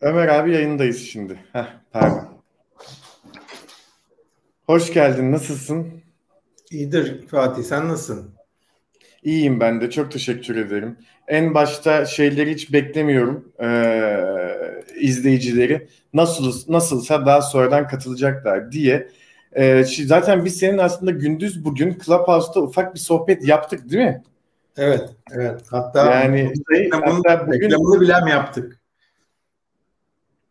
Ömer abi yayındayız şimdi. Heh, pardon. Hoş geldin. Nasılsın? İyidir Fatih. Sen nasılsın? İyiyim ben de. Çok teşekkür ederim. En başta şeyleri hiç beklemiyorum. Ee, izleyicileri nasıl nasılsa daha sonradan katılacaklar diye. Ee, zaten biz senin aslında gündüz bugün Clubhouse'da ufak bir sohbet yaptık değil mi? Evet, evet. Hatta yani şey, hatta bugün reklamını bile mi yaptık?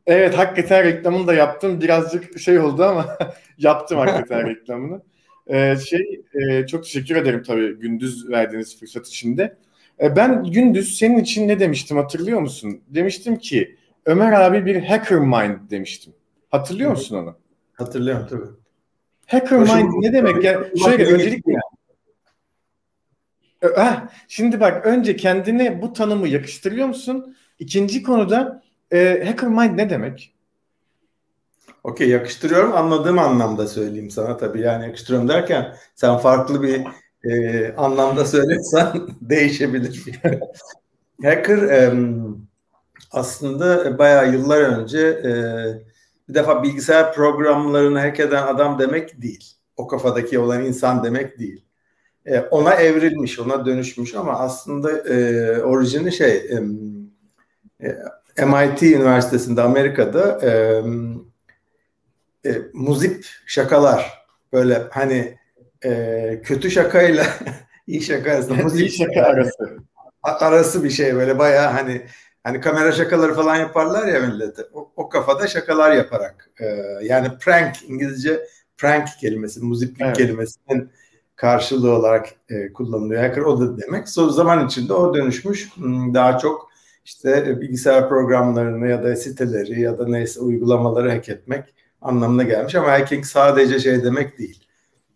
Evet hakikaten reklamını da yaptım. Birazcık şey oldu ama yaptım hakikaten reklamını. Ee, şey e, çok teşekkür ederim tabii gündüz verdiğiniz fırsat içinde. E, ben gündüz senin için ne demiştim hatırlıyor musun? Demiştim ki Ömer abi bir hacker mind demiştim. Hatırlıyor musun onu? Hatırlıyorum tabii. Hacker Başım, mind ne demek? Yani şöyle öncelikle Ha, şimdi bak önce kendine bu tanımı yakıştırıyor musun? İkinci konuda e, hacker mind ne demek? Okey yakıştırıyorum. Anladığım anlamda söyleyeyim sana tabii. Yani yakıştırıyorum derken sen farklı bir e, anlamda söylesen değişebilir. hacker e, aslında bayağı yıllar önce e, bir defa bilgisayar programlarını hack eden adam demek değil. O kafadaki olan insan demek değil. E, ona evrilmiş, ona dönüşmüş ama aslında e, orijini şey e, MIT Üniversitesi'nde Amerika'da e, e, muzip şakalar böyle hani e, kötü şakayla iyi şaka arasında muzip iyi şaka arası arası bir şey böyle bayağı hani hani kamera şakaları falan yaparlar ya millete o, o kafada şakalar yaparak e, yani prank İngilizce prank kelimesi muziplik evet. kelimesinin karşılığı olarak e, kullanılıyor. Hacker o da demek. Son zaman içinde o dönüşmüş hmm, daha çok işte bilgisayar programlarını ya da siteleri ya da neyse uygulamaları hack etmek anlamına gelmiş ama hacking sadece şey demek değil.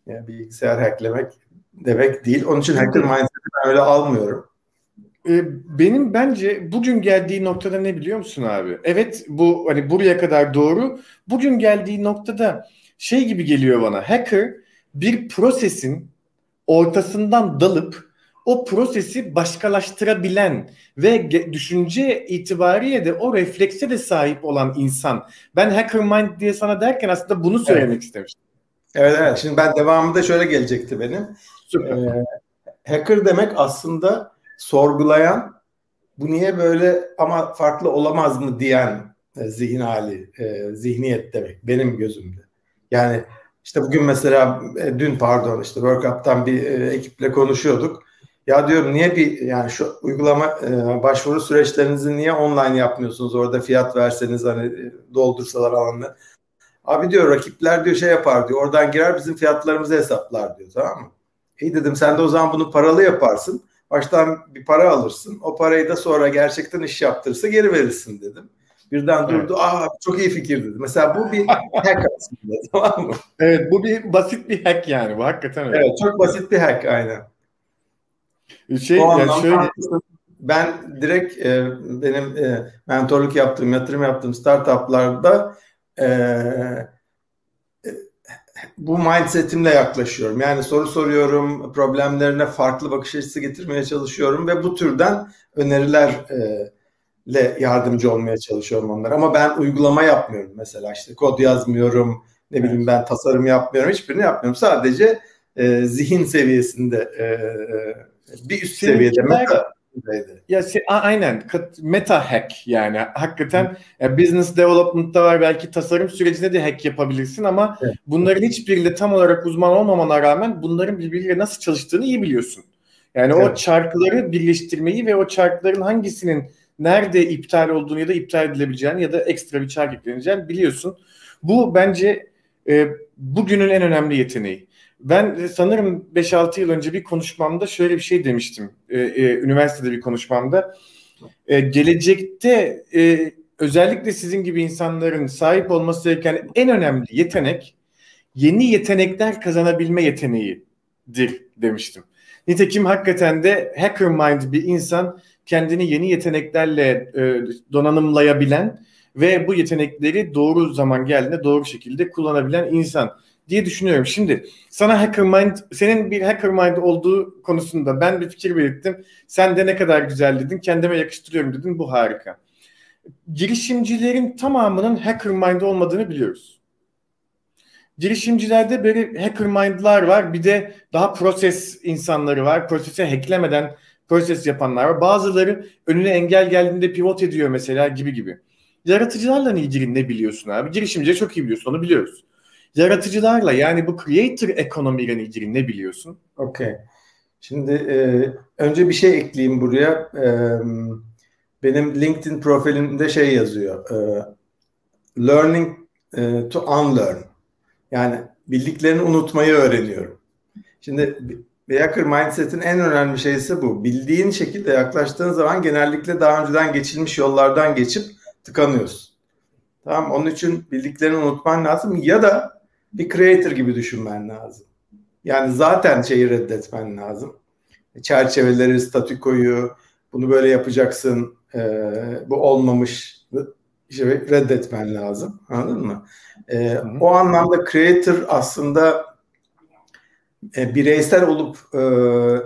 Yani bilgisayar hacklemek demek değil. Onun için hacker mindset'i ben öyle almıyorum. Ee, benim bence bugün geldiği noktada ne biliyor musun abi? Evet bu hani buraya kadar doğru. Bugün geldiği noktada şey gibi geliyor bana. Hacker bir prosesin ortasından dalıp o prosesi başkalaştırabilen ve düşünce itibariyle de o reflekse de sahip olan insan. Ben hacker mind diye sana derken aslında bunu söylemek evet. istemiştim. Evet evet. Şimdi ben devamında şöyle gelecekti benim. Ee, hacker demek aslında sorgulayan bu niye böyle ama farklı olamaz mı diyen e, zihin hali, e, zihniyet demek benim gözümde. Yani işte bugün mesela e, dün pardon işte workup'tan bir e, ekiple konuşuyorduk ya diyorum niye bir yani şu uygulama e, başvuru süreçlerinizi niye online yapmıyorsunuz? Orada fiyat verseniz hani e, doldursalar alanı. Abi diyor rakipler diyor şey yapar diyor. Oradan girer bizim fiyatlarımızı hesaplar diyor tamam mı? İyi dedim sen de o zaman bunu paralı yaparsın. Baştan bir para alırsın. O parayı da sonra gerçekten iş yaptırırsa geri verirsin dedim. Birden durdu. Evet. Aa çok iyi fikir dedi. Mesela bu bir hack aslında tamam mı? Evet bu bir basit bir hack yani. Bu hakikaten öyle. Evet çok basit bir hack aynen. Şey, o yani şöyle... ben direkt e, benim e, mentorluk yaptığım, yatırım yaptığım startuplarda e, e, bu mindsetimle yaklaşıyorum. Yani soru soruyorum, problemlerine farklı bakış açısı getirmeye çalışıyorum ve bu türden önerilerle yardımcı olmaya çalışıyorum onlara. Ama ben uygulama yapmıyorum mesela işte kod yazmıyorum, ne bileyim ben tasarım yapmıyorum, hiçbirini yapmıyorum. Sadece e, zihin seviyesinde e, e bir üst Senin seviyede meta ya aynen meta hack yani hakikaten ya business development'ta var belki tasarım sürecinde de hack yapabilirsin ama evet. bunların hiçbiriyle tam olarak uzman olmamana rağmen bunların birbiriyle nasıl çalıştığını iyi biliyorsun. Yani evet. o çarkları birleştirmeyi ve o çarkların hangisinin nerede iptal olduğunu ya da iptal edilebileceğini ya da ekstra bir çark ekleneceğini biliyorsun. Bu bence e, bugünün en önemli yeteneği. Ben sanırım 5-6 yıl önce bir konuşmamda şöyle bir şey demiştim. E, e, üniversitede bir konuşmamda. E, gelecekte e, özellikle sizin gibi insanların sahip olması gereken en önemli yetenek yeni yetenekler kazanabilme yeteneğidir demiştim. Nitekim hakikaten de hacker mind bir insan kendini yeni yeteneklerle e, donanımlayabilen ve bu yetenekleri doğru zaman geldiğinde doğru şekilde kullanabilen insan diye düşünüyorum. Şimdi sana hacker mind, senin bir hacker mind olduğu konusunda ben bir fikir belirttim. Sen de ne kadar güzel dedin, kendime yakıştırıyorum dedin. Bu harika. girişimcilerin tamamının hacker mind olmadığını biliyoruz. Girişimcilerde böyle hacker mind'lar var. Bir de daha proses insanları var. Prosese hacklemeden proses yapanlar var. Bazıları önüne engel geldiğinde pivot ediyor mesela gibi gibi. Yaratıcılarla ilgili ne biliyorsun abi? Girişimciye çok iyi biliyorsun onu biliyoruz. Yaratıcılarla yani bu creator ekonomiyle ilgili ne biliyorsun? Okey. Şimdi e, önce bir şey ekleyeyim buraya. E, benim LinkedIn profilimde şey yazıyor. E, learning e, to unlearn. Yani bildiklerini unutmayı öğreniyorum. Şimdi Hacker Mindset'in en önemli şeysi bu. Bildiğin şekilde yaklaştığın zaman genellikle daha önceden geçilmiş yollardan geçip tıkanıyorsun. Tamam Onun için bildiklerini unutman lazım ya da bir creator gibi düşünmen lazım. Yani zaten şeyi reddetmen lazım. Çerçeveleri, statükoyu, bunu böyle yapacaksın, e, bu olmamış işte reddetmen lazım. Anladın mı? E, o anlamda creator aslında e, bireysel olup e,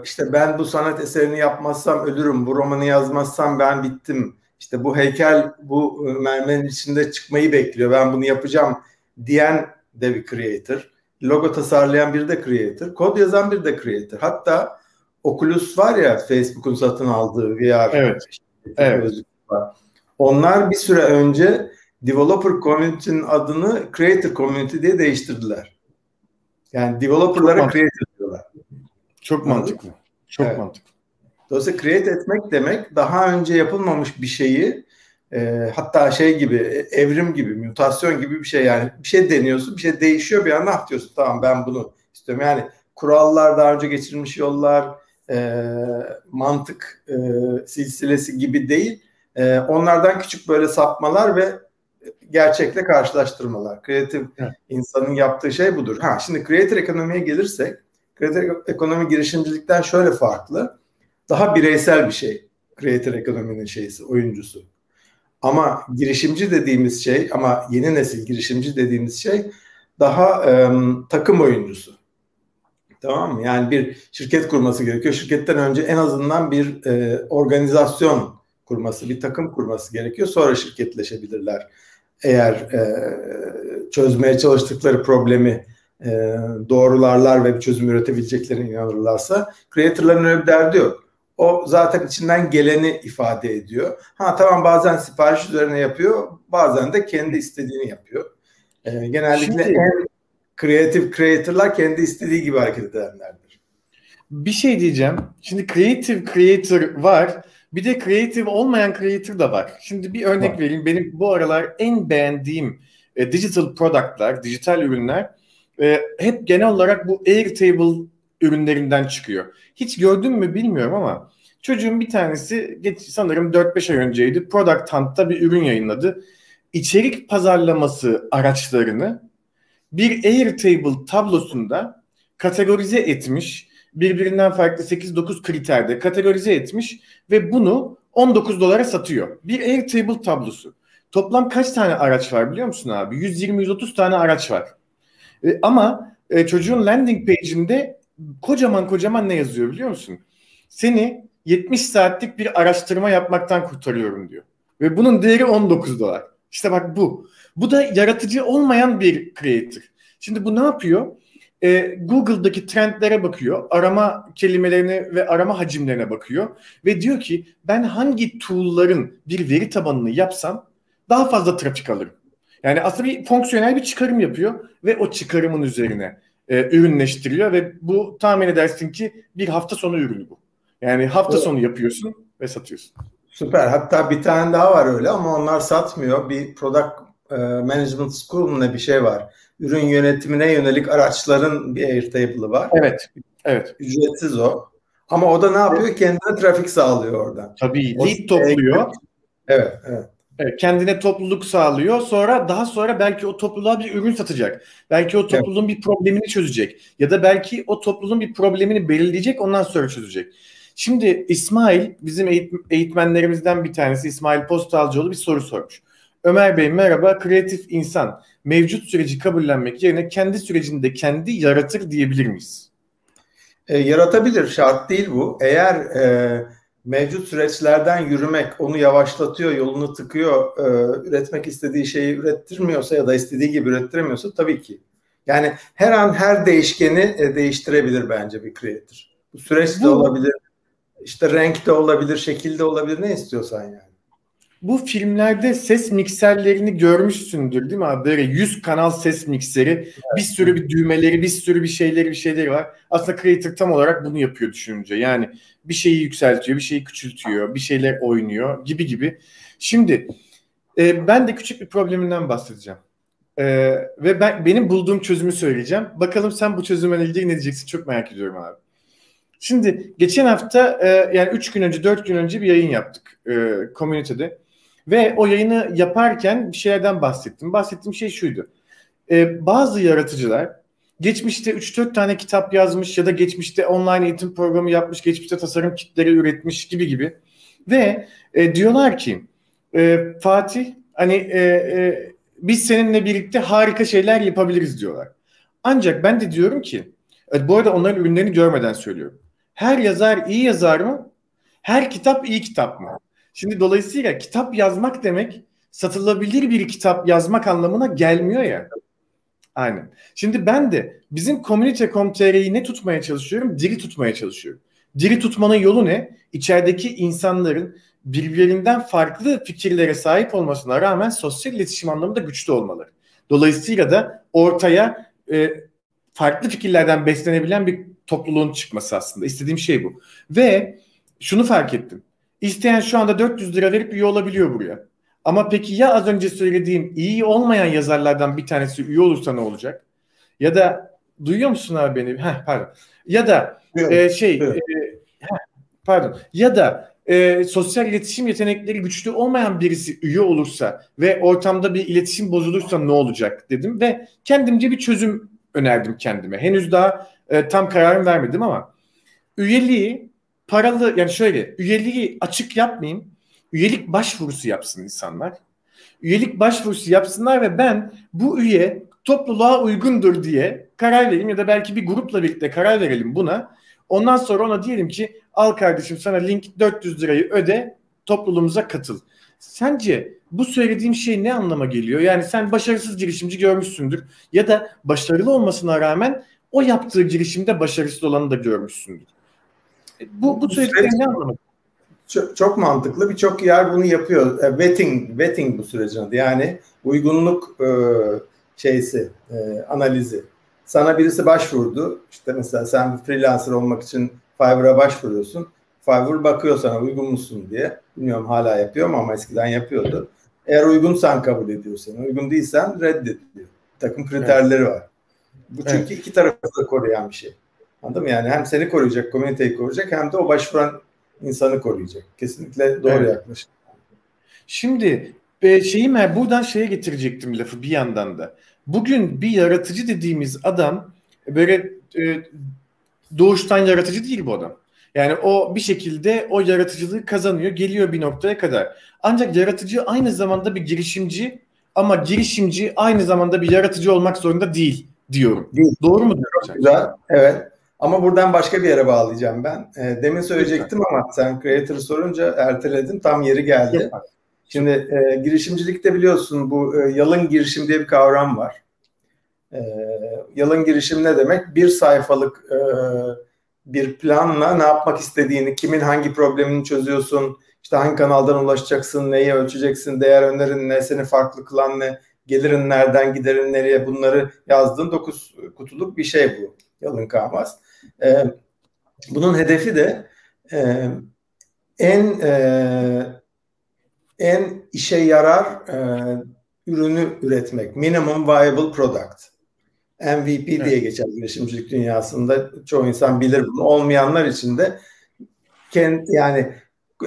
işte ben bu sanat eserini yapmazsam ölürüm, bu romanı yazmazsam ben bittim. İşte bu heykel bu e, mermerin içinde çıkmayı bekliyor. Ben bunu yapacağım diyen de bir creator. Logo tasarlayan bir de creator. Kod yazan bir de creator. Hatta Oculus var ya Facebook'un satın aldığı VR. Evet. Işte, evet. Var. Onlar bir süre önce Developer Community'nin adını Creator Community diye değiştirdiler. Yani developer'lara Çok create ediyorlar. Çok mantıklı. Çok evet. mantıklı. Dolayısıyla create etmek demek daha önce yapılmamış bir şeyi e, hatta şey gibi evrim gibi mutasyon gibi bir şey yani bir şey deniyorsun bir şey değişiyor bir anda ah diyorsun tamam ben bunu istiyorum yani kurallar daha önce geçirilmiş yollar e, mantık e, silsilesi gibi değil e, onlardan küçük böyle sapmalar ve gerçekle karşılaştırmalar. Kreatif evet. insanın yaptığı şey budur. Ha şimdi kreatif ekonomiye gelirsek, kreatif ekonomi girişimcilikten şöyle farklı. Daha bireysel bir şey. Kreatif ekonominin şeysi, oyuncusu. Ama girişimci dediğimiz şey, ama yeni nesil girişimci dediğimiz şey daha e, takım oyuncusu. Tamam mı? Yani bir şirket kurması gerekiyor. Şirketten önce en azından bir e, organizasyon kurması, bir takım kurması gerekiyor. Sonra şirketleşebilirler eğer e, çözmeye çalıştıkları problemi e, doğrularlar ve bir çözüm üretebileceklerine inanırlarsa creatorların öyle bir derdi yok. O zaten içinden geleni ifade ediyor. Ha tamam bazen sipariş üzerine yapıyor, bazen de kendi istediğini yapıyor. E, genellikle Şimdi, en kreatif creator'lar kendi istediği gibi hareket edenlerdir. Bir şey diyeceğim. Şimdi creative creator var bir de creative olmayan creator da var. Şimdi bir örnek var. vereyim. Benim bu aralar en beğendiğim e, digital product'lar, dijital ürünler e, hep genel olarak bu Airtable ürünlerinden çıkıyor. Hiç gördün mü bilmiyorum ama çocuğun bir tanesi geç, sanırım 4-5 ay önceydi. Product Hunt'ta bir ürün yayınladı. İçerik pazarlaması araçlarını bir Airtable tablosunda kategorize etmiş birbirinden farklı 8-9 kriterde kategorize etmiş ve bunu 19 dolara satıyor. Bir Airtable tablosu. Toplam kaç tane araç var biliyor musun abi? 120-130 tane araç var. E, ama e, çocuğun landing page'inde kocaman kocaman ne yazıyor biliyor musun? Seni 70 saatlik bir araştırma yapmaktan kurtarıyorum diyor. Ve bunun değeri 19 dolar. İşte bak bu. Bu da yaratıcı olmayan bir creator. Şimdi bu ne yapıyor? e, Google'daki trendlere bakıyor, arama kelimelerine ve arama hacimlerine bakıyor ve diyor ki ben hangi tool'ların bir veri tabanını yapsam daha fazla trafik alırım. Yani aslında bir fonksiyonel bir çıkarım yapıyor ve o çıkarımın üzerine e, ürünleştiriyor ve bu tahmin edersin ki bir hafta sonu ürünü bu. Yani hafta sonu yapıyorsun ve satıyorsun. Süper. Hatta bir tane daha var öyle ama onlar satmıyor. Bir product e, management school ne bir şey var ürün yönetimine yönelik araçların bir Airtable'ı var. Evet. Evet. Ücretsiz o. Ama o da ne yapıyor? Kendine trafik sağlıyor oradan. Tabii. O lead topluyor. Evet, evet. Kendine topluluk sağlıyor. Sonra daha sonra belki o topluluğa bir ürün satacak. Belki o topluluğun evet. bir problemini çözecek. Ya da belki o topluluğun bir problemini belirleyecek ondan sonra çözecek. Şimdi İsmail bizim eğitmenlerimizden bir tanesi İsmail Postalcıoğlu bir soru sormuş. Ömer Bey merhaba. Kreatif insan mevcut süreci kabullenmek yerine kendi sürecinde kendi yaratır diyebilir miyiz? E, yaratabilir. Şart değil bu. Eğer e, mevcut süreçlerden yürümek onu yavaşlatıyor, yolunu tıkıyor, e, üretmek istediği şeyi ürettirmiyorsa ya da istediği gibi ürettiremiyorsa tabii ki. Yani her an her değişkeni e, değiştirebilir bence bir creator. Bu süreç de olabilir, işte renk de olabilir, şekilde olabilir ne istiyorsan yani. Bu filmlerde ses mikserlerini görmüşsündür değil mi abi? Böyle 100 kanal ses mikseri, evet. bir sürü bir düğmeleri, bir sürü bir şeyleri, bir şeyleri var. Aslında creator tam olarak bunu yapıyor düşününce. Yani bir şeyi yükseltiyor, bir şeyi küçültüyor, bir şeyler oynuyor gibi gibi. Şimdi e, ben de küçük bir probleminden bahsedeceğim. E, ve ben benim bulduğum çözümü söyleyeceğim. Bakalım sen bu çözümle ilgili ne diyeceksin? Çok merak ediyorum abi. Şimdi geçen hafta e, yani 3 gün önce 4 gün önce bir yayın yaptık e, community'de. Ve o yayını yaparken bir şeylerden bahsettim. Bahsettiğim şey şuydu. E, bazı yaratıcılar geçmişte 3-4 tane kitap yazmış ya da geçmişte online eğitim programı yapmış, geçmişte tasarım kitleri üretmiş gibi gibi. Ve e, diyorlar ki e, Fatih hani e, e, biz seninle birlikte harika şeyler yapabiliriz diyorlar. Ancak ben de diyorum ki e, bu arada onların ürünlerini görmeden söylüyorum. Her yazar iyi yazar mı? Her kitap iyi kitap mı? Şimdi dolayısıyla kitap yazmak demek satılabilir bir kitap yazmak anlamına gelmiyor ya. Aynen. Şimdi ben de bizim komünite.com.tr'yi ne tutmaya çalışıyorum? Diri tutmaya çalışıyorum. Diri tutmanın yolu ne? İçerideki insanların birbirinden farklı fikirlere sahip olmasına rağmen sosyal iletişim anlamında güçlü olmaları. Dolayısıyla da ortaya e, farklı fikirlerden beslenebilen bir topluluğun çıkması aslında. İstediğim şey bu. Ve şunu fark ettim. İsteyen şu anda 400 lira verip üye olabiliyor buraya. Ama peki ya az önce söylediğim iyi olmayan yazarlardan bir tanesi üye olursa ne olacak? Ya da duyuyor musun abi beni? Heh, pardon. Ya da e, şey e, heh, pardon. Ya da e, sosyal iletişim yetenekleri güçlü olmayan birisi üye olursa ve ortamda bir iletişim bozulursa ne olacak dedim ve kendimce bir çözüm önerdim kendime. Henüz daha e, tam kararım vermedim ama üyeliği paralı yani şöyle üyeliği açık yapmayayım. Üyelik başvurusu yapsın insanlar. Üyelik başvurusu yapsınlar ve ben bu üye topluluğa uygundur diye karar vereyim ya da belki bir grupla birlikte karar verelim buna. Ondan sonra ona diyelim ki al kardeşim sana link 400 lirayı öde topluluğumuza katıl. Sence bu söylediğim şey ne anlama geliyor? Yani sen başarısız girişimci görmüşsündür ya da başarılı olmasına rağmen o yaptığı girişimde başarısız olanı da görmüşsündür. Bu, bu söylediklerin ne anlamı? Çok, çok mantıklı. Birçok yer bunu yapıyor. E, vetting, vetting bu sürecin adı. Yani uygunluk e, şeysi, e, analizi. Sana birisi başvurdu. İşte mesela sen freelancer olmak için Fiverr'a başvuruyorsun. Fiverr bakıyor sana uygun musun diye. Bilmiyorum hala yapıyor mu ama eskiden yapıyordu. Eğer uygunsan kabul ediyor seni. Uygun değilsen reddediyor. Bir takım kriterleri evet. var. Bu çünkü evet. iki tarafı da koruyan bir şey. Anladın mı? Yani hem seni koruyacak, komüniteyi koruyacak hem de o başvuran insanı koruyacak. Kesinlikle doğru evet. yaklaşım. Şimdi e, şeyi ben buradan şeye getirecektim lafı bir yandan da. Bugün bir yaratıcı dediğimiz adam böyle e, doğuştan yaratıcı değil bu adam. Yani o bir şekilde o yaratıcılığı kazanıyor, geliyor bir noktaya kadar. Ancak yaratıcı aynı zamanda bir girişimci ama girişimci aynı zamanda bir yaratıcı olmak zorunda değil diyorum. Değil. Doğru mu diyorum? Güzel. Evet. Ama buradan başka bir yere bağlayacağım ben. E, demin söyleyecektim ama sen creator'ı sorunca erteledin. Tam yeri geldi. Şimdi e, girişimcilikte biliyorsun bu e, yalın girişim diye bir kavram var. E, yalın girişim ne demek? Bir sayfalık e, bir planla ne yapmak istediğini, kimin hangi problemini çözüyorsun, işte hangi kanaldan ulaşacaksın, neyi ölçeceksin, değer önerin ne, seni farklı kılan ne, gelirin nereden, giderin nereye bunları yazdığın dokuz kutuluk bir şey bu. Yalın Kahmaz. E, bunun hedefi de e, en e, en işe yarar e, ürünü üretmek. Minimum Viable Product. MVP evet. diye geçer girişimcilik dünyasında. Çoğu insan bilir bunu. Olmayanlar için de kendi, yani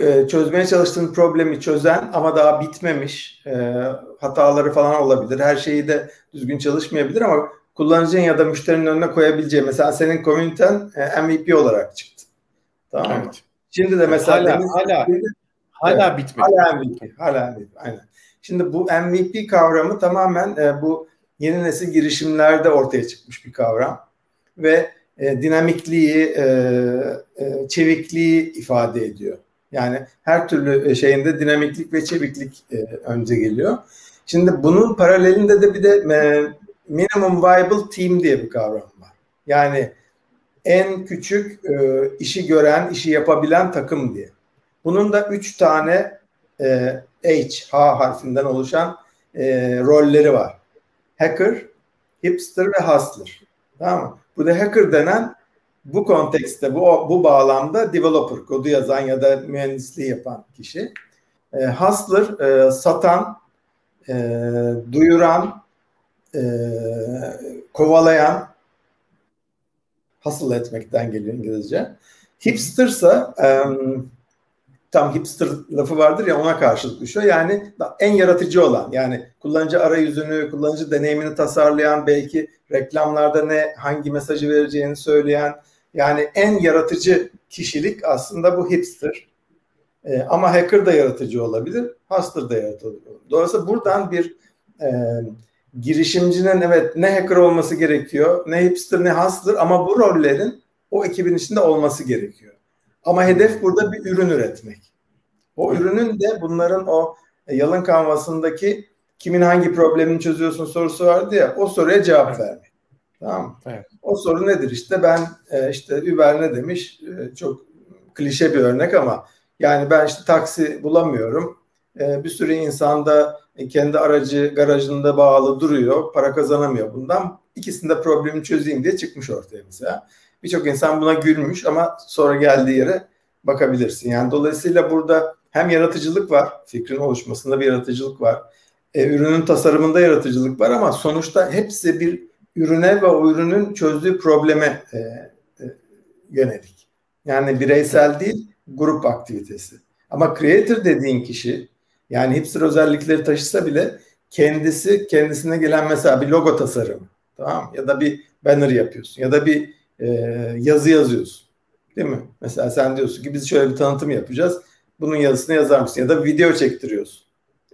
e, çözmeye çalıştığın problemi çözen ama daha bitmemiş e, hataları falan olabilir. Her şeyi de düzgün çalışmayabilir ama kullanıcının ya da müşterinin önüne koyabileceği mesela senin komüniten e, MVP olarak çıktı. Tamam mı? Evet. Şimdi de mesela hala deniz, hala deniz, hala evet, bitmedi. Hala MVP. Hala MVP. Aynen. Şimdi bu MVP kavramı tamamen e, bu yeni nesil girişimlerde ortaya çıkmış bir kavram ve e, dinamikliği, e, e, çevikliği ifade ediyor. Yani her türlü şeyinde dinamiklik ve çeviklik e, önce geliyor. Şimdi bunun paralelinde de bir de e, minimum viable team diye bir kavram var. Yani en küçük e, işi gören, işi yapabilen takım diye. Bunun da üç tane e, H, H harfinden oluşan e, rolleri var. Hacker, hipster ve hustler. Tamam mı? Bu da hacker denen bu kontekste, bu, bu bağlamda developer, kodu yazan ya da mühendisliği yapan kişi. E, hustler, e, satan, e, duyuran, e, kovalayan, hasıl etmekten geliyor İngilizce. Hipster ise um, tam hipster lafı vardır ya ona karşılık düşüyor. Yani en yaratıcı olan yani kullanıcı arayüzünü, kullanıcı deneyimini tasarlayan, belki reklamlarda ne hangi mesajı vereceğini söyleyen yani en yaratıcı kişilik aslında bu hipster. E, ama hacker da yaratıcı olabilir, hustler da yaratıcı olabilir. Dolayısıyla buradan bir e, girişimcinin evet ne hacker olması gerekiyor, ne hipster ne hustler ama bu rollerin o ekibin içinde olması gerekiyor. Ama hedef burada bir ürün üretmek. O ürünün de bunların o e, yalın kanvasındaki kimin hangi problemini çözüyorsun sorusu vardı ya o soruya cevap evet. vermek. Tamam mı? Evet. O soru nedir işte ben e, işte Uber ne demiş e, çok klişe bir örnek ama yani ben işte taksi bulamıyorum. bir sürü insan da kendi aracı garajında bağlı duruyor. Para kazanamıyor bundan. İkisinde problemi çözeyim diye çıkmış ortaya mesela. Birçok insan buna gülmüş ama sonra geldiği yere bakabilirsin. Yani dolayısıyla burada hem yaratıcılık var, fikrin oluşmasında bir yaratıcılık var. E, ürünün tasarımında yaratıcılık var ama sonuçta hepsi bir ürüne ve o ürünün çözdüğü probleme e, e, yönelik. Yani bireysel değil, grup aktivitesi. Ama creator dediğin kişi yani hipster özellikleri taşısa bile kendisi kendisine gelen mesela bir logo tasarımı tamam ya da bir banner yapıyorsun ya da bir e, yazı yazıyorsun. Değil mi? Mesela sen diyorsun ki biz şöyle bir tanıtım yapacağız. Bunun yazısını yazar mısın? Ya da video çektiriyorsun.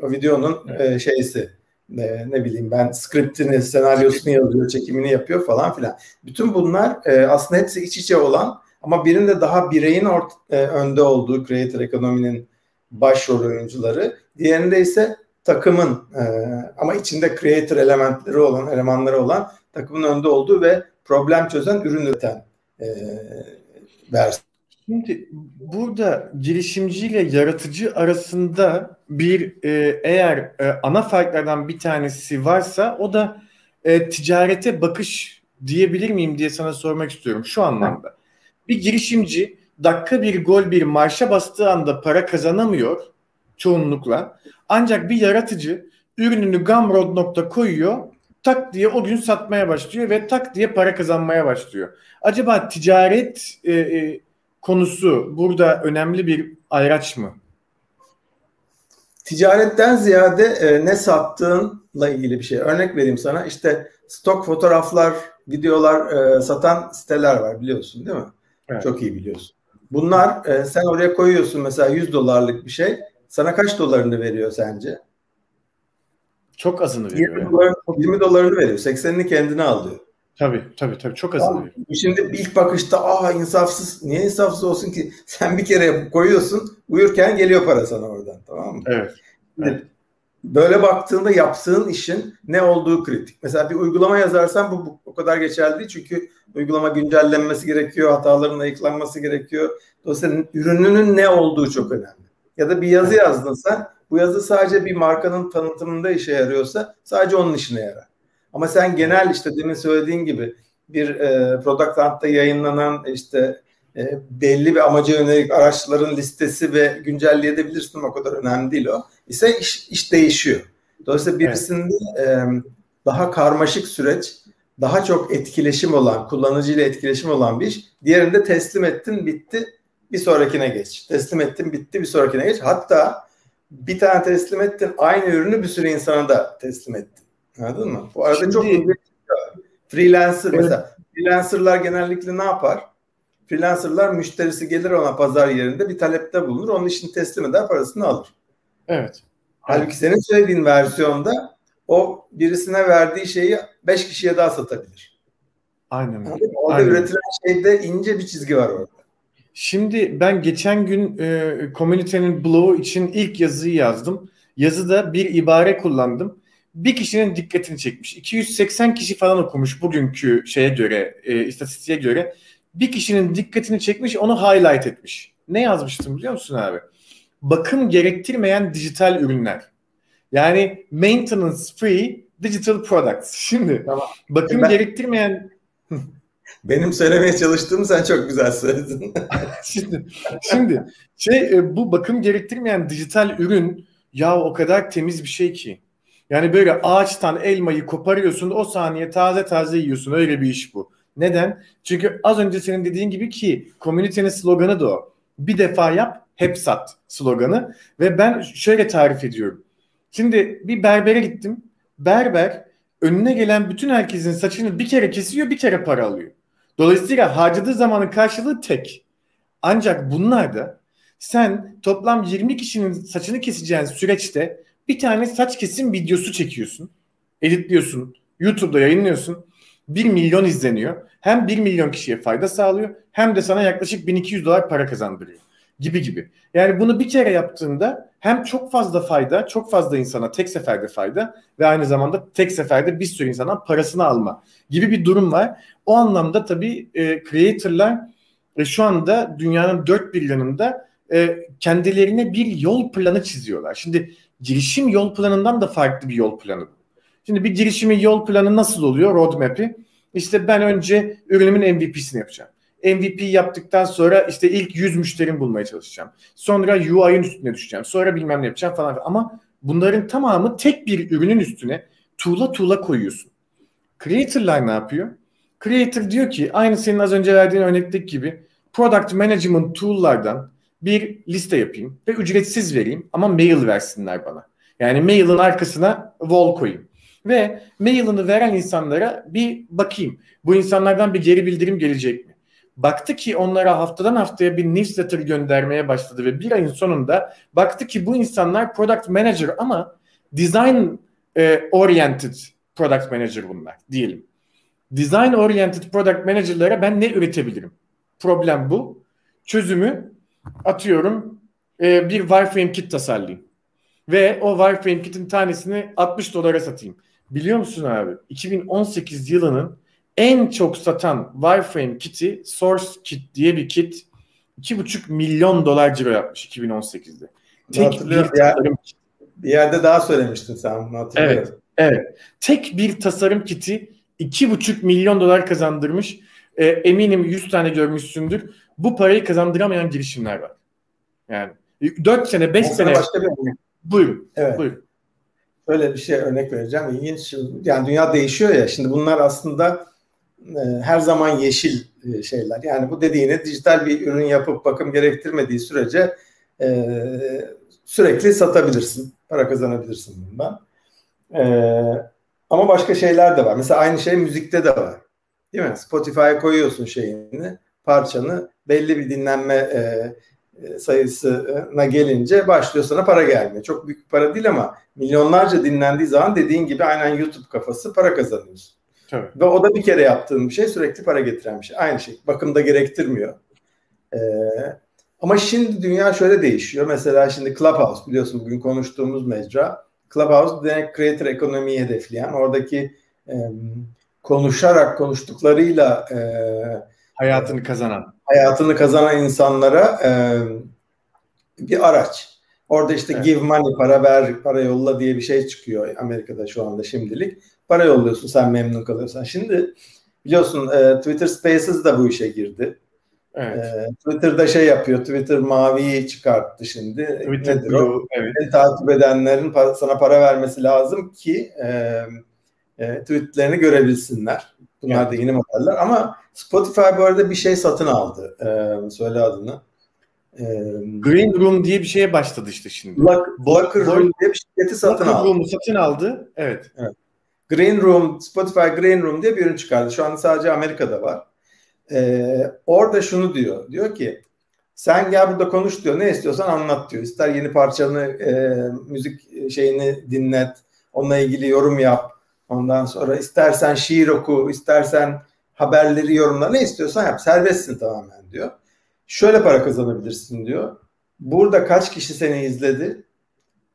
O videonun evet. e, şeysi e, ne bileyim ben skriptini, senaryosunu yazıyor, çekimini yapıyor falan filan. Bütün bunlar e, aslında hepsi iç içe olan ama birinde daha bireyin ort, e, önde olduğu creator ekonominin başrol oyuncuları. Diğerinde ise takımın e, ama içinde creator elementleri olan, elemanları olan takımın önde olduğu ve problem çözen, ürün üreten e, versiyon. Şimdi burada girişimciyle yaratıcı arasında bir e, eğer e, ana farklardan bir tanesi varsa o da e, ticarete bakış diyebilir miyim diye sana sormak istiyorum şu anlamda. Bir girişimci dakika bir gol bir marşa bastığı anda para kazanamıyor çoğunlukla. Ancak bir yaratıcı ürününü Gumroad nokta koyuyor tak diye o gün satmaya başlıyor ve tak diye para kazanmaya başlıyor. Acaba ticaret e, e, konusu burada önemli bir ayraç mı? Ticaretten ziyade e, ne sattığınla ilgili bir şey. Örnek vereyim sana. İşte stok fotoğraflar, videolar e, satan siteler var biliyorsun değil mi? Evet. Çok iyi biliyorsun. Bunlar e, sen oraya koyuyorsun mesela 100 dolarlık bir şey. Sana kaç dolarını veriyor sence? Çok azını veriyor. 20, dolar, 20 dolarını veriyor. 80'ini kendine alıyor. Tabii tabii tabii çok azını veriyor. Şimdi ilk bakışta aa insafsız. Niye insafsız olsun ki? Sen bir kere koyuyorsun uyurken geliyor para sana oradan tamam mı? Evet. evet. Böyle baktığında yaptığın işin ne olduğu kritik. Mesela bir uygulama yazarsan bu, bu o kadar geçerli değil. Çünkü uygulama güncellenmesi gerekiyor. Hataların ayıklanması gerekiyor. Dolayısıyla ürününün ne olduğu çok önemli. Ya da bir yazı yazdın sen bu yazı sadece bir markanın tanıtımında işe yarıyorsa sadece onun işine yarar. Ama sen genel işte demin söylediğin gibi bir e, Product Hunt'ta yayınlanan işte e, belli bir amaca yönelik araçların listesi ve güncelleyebilirsin o kadar önemli değil o. İse iş, iş değişiyor. Dolayısıyla birisinde evet. e, daha karmaşık süreç, daha çok etkileşim olan, kullanıcıyla etkileşim olan bir iş. Diğerinde teslim ettin, bitti, bir sonrakine geç. Teslim ettin, bitti, bir sonrakine geç. Hatta bir tane teslim ettin aynı ürünü bir sürü insana da teslim ettin. Anladın mı? Bu arada Şimdi, çok freelancer evet. mesela freelancerlar genellikle ne yapar? Freelancerlar müşterisi gelir ona pazar yerinde bir talepte bulunur. Onun için teslim eder parasını alır. Evet. Halbuki senin söylediğin versiyonda o birisine verdiği şeyi beş kişiye daha satabilir. Aynen. Orada Aynen. üretilen şeyde ince bir çizgi var orada. Şimdi ben geçen gün e, komünitenin blogu için ilk yazıyı yazdım. Yazıda bir ibare kullandım. Bir kişinin dikkatini çekmiş. 280 kişi falan okumuş bugünkü şeye göre, e, istatistiğe göre. Bir kişinin dikkatini çekmiş, onu highlight etmiş. Ne yazmıştım biliyor musun abi? Bakım gerektirmeyen dijital ürünler. Yani maintenance free digital products. Şimdi tamam. bakım ben, gerektirmeyen benim söylemeye çalıştığımı sen çok güzel söyledin. şimdi, şimdi şey e, bu bakım gerektirmeyen dijital ürün ya o kadar temiz bir şey ki. Yani böyle ağaçtan elmayı koparıyorsun o saniye taze taze yiyorsun öyle bir iş bu. Neden? Çünkü az önce senin dediğin gibi ki komünitenin sloganı da o. Bir defa yap hep sat sloganı ve ben şöyle tarif ediyorum. Şimdi bir berbere gittim. Berber önüne gelen bütün herkesin saçını bir kere kesiyor bir kere para alıyor. Dolayısıyla harcadığı zamanın karşılığı tek. Ancak bunlarda sen toplam 20 kişinin saçını keseceğin süreçte bir tane saç kesim videosu çekiyorsun. Editliyorsun. YouTube'da yayınlıyorsun. 1 milyon izleniyor. Hem 1 milyon kişiye fayda sağlıyor hem de sana yaklaşık 1200 dolar para kazandırıyor gibi gibi. Yani bunu bir kere yaptığında hem çok fazla fayda, çok fazla insana tek seferde fayda ve aynı zamanda tek seferde bir sürü insana parasını alma gibi bir durum var. O anlamda tabii e, creator'lar e, şu anda dünyanın dört bir yanında e, kendilerine bir yol planı çiziyorlar. Şimdi girişim yol planından da farklı bir yol planı. Şimdi bir girişimin yol planı nasıl oluyor? Roadmap'i. İşte ben önce ürünümün MVP'sini yapacağım. MVP yaptıktan sonra işte ilk 100 müşterim bulmaya çalışacağım. Sonra UI'nin üstüne düşeceğim. Sonra bilmem ne yapacağım falan. Ama bunların tamamı tek bir ürünün üstüne tuğla tuğla koyuyorsun. Creator'lar ne yapıyor? Creator diyor ki aynı senin az önce verdiğin örnekteki gibi product management tool'lardan bir liste yapayım ve ücretsiz vereyim ama mail versinler bana. Yani mailin arkasına wall koyayım. Ve mailini veren insanlara bir bakayım. Bu insanlardan bir geri bildirim gelecek mi? Baktı ki onlara haftadan haftaya bir newsletter göndermeye başladı ve bir ayın sonunda baktı ki bu insanlar product manager ama design e, oriented product manager bunlar diyelim. Design oriented product manager'lara ben ne üretebilirim? Problem bu. Çözümü atıyorum e, bir wireframe kit tasarlayayım. Ve o wireframe kitin tanesini 60 dolara satayım. Biliyor musun abi? 2018 yılının en çok satan wireframe kiti Source Kit diye bir kit 2,5 milyon dolar ciro yapmış 2018'de. Tek bir, tasarım bir yerde daha söylemiştin sen bunu hatırlıyorum. Evet, evet. Tek bir tasarım kiti 2,5 milyon dolar kazandırmış. E, eminim 100 tane görmüşsündür. Bu parayı kazandıramayan girişimler var. Yani 4 sene 5 sene. Başka bir Buyurun. Evet. Buyurun. Öyle bir şey örnek vereceğim. İlginç. Yani dünya değişiyor ya. Şimdi bunlar aslında e, her zaman yeşil e, şeyler. Yani bu dediğini dijital bir ürün yapıp bakım gerektirmediği sürece e, sürekli satabilirsin. Para kazanabilirsin bundan. E, ama başka şeyler de var. Mesela aynı şey müzikte de var. Değil mi? Spotify'a koyuyorsun şeyini, parçanı belli bir dinlenme e, sayısına gelince başlıyor sana para gelmeye. Çok büyük para değil ama milyonlarca dinlendiği zaman dediğin gibi aynen YouTube kafası para kazanıyorsun. Tabii. Ve o da bir kere yaptığın bir şey sürekli para getiren bir şey. Aynı şey. Bakımda gerektirmiyor. Ee, ama şimdi dünya şöyle değişiyor. Mesela şimdi Clubhouse biliyorsun bugün konuştuğumuz mecra. Clubhouse demek creator ekonomiyi hedefleyen oradaki e, konuşarak konuştuklarıyla e, hayatını kazanan hayatını kazanan insanlara e, bir araç. Orada işte evet. give money para ver para yolla diye bir şey çıkıyor Amerika'da şu anda şimdilik. Para yolluyorsun sen memnun kalıyorsan. Şimdi biliyorsun e, Twitter Spaces da bu işe girdi. Evet. E, Twitter'da şey yapıyor. Twitter maviyi çıkarttı şimdi. Twitter Nedir Blue, evet. Seni takip edenlerin para, sana para vermesi lazım ki e, e, tweetlerini görebilsinler. Bunlar evet. da yeni modeller ama Spotify bu arada bir şey satın aldı. E, söyle adını. E, Green Room diye bir şeye başladı işte şimdi. Black, Blocker Room diye bir şirketi satın Blocker aldı. Room'u satın aldı. Evet. evet. Green Room, Spotify Green Room diye bir ürün çıkardı. Şu anda sadece Amerika'da var. Ee, orada şunu diyor. Diyor ki sen gel burada konuş diyor. Ne istiyorsan anlat diyor. İster yeni parçanı, e, müzik şeyini dinlet. Onunla ilgili yorum yap. Ondan sonra istersen şiir oku, istersen haberleri yorumla. Ne istiyorsan yap. Serbestsin tamamen diyor. şöyle para kazanabilirsin diyor. Burada kaç kişi seni izledi?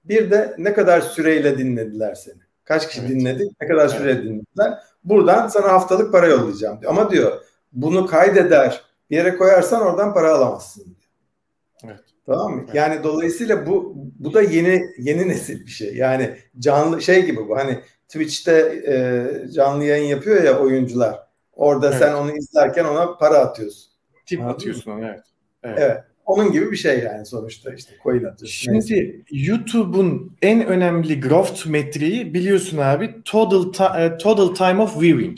Bir de ne kadar süreyle dinlediler seni? Kaç kişi evet. dinledi? Ne kadar evet. süre dinlediler? Buradan sana haftalık para yollayacağım diyor. Ama diyor bunu kaydeder bir yere koyarsan oradan para alamazsın diyor. Evet. Tamam mı? Evet. Yani dolayısıyla bu bu da yeni yeni nesil bir şey. Yani canlı şey gibi bu. Hani Twitch'te e, canlı yayın yapıyor ya oyuncular. Orada evet. sen onu izlerken ona para atıyorsun. Tip atıyorsun onu evet. evet. Evet. Onun gibi bir şey yani sonuçta işte coin atıyorsun. Şimdi Neyse. YouTube'un en önemli growth metriği biliyorsun abi total ta- e, total time of viewing.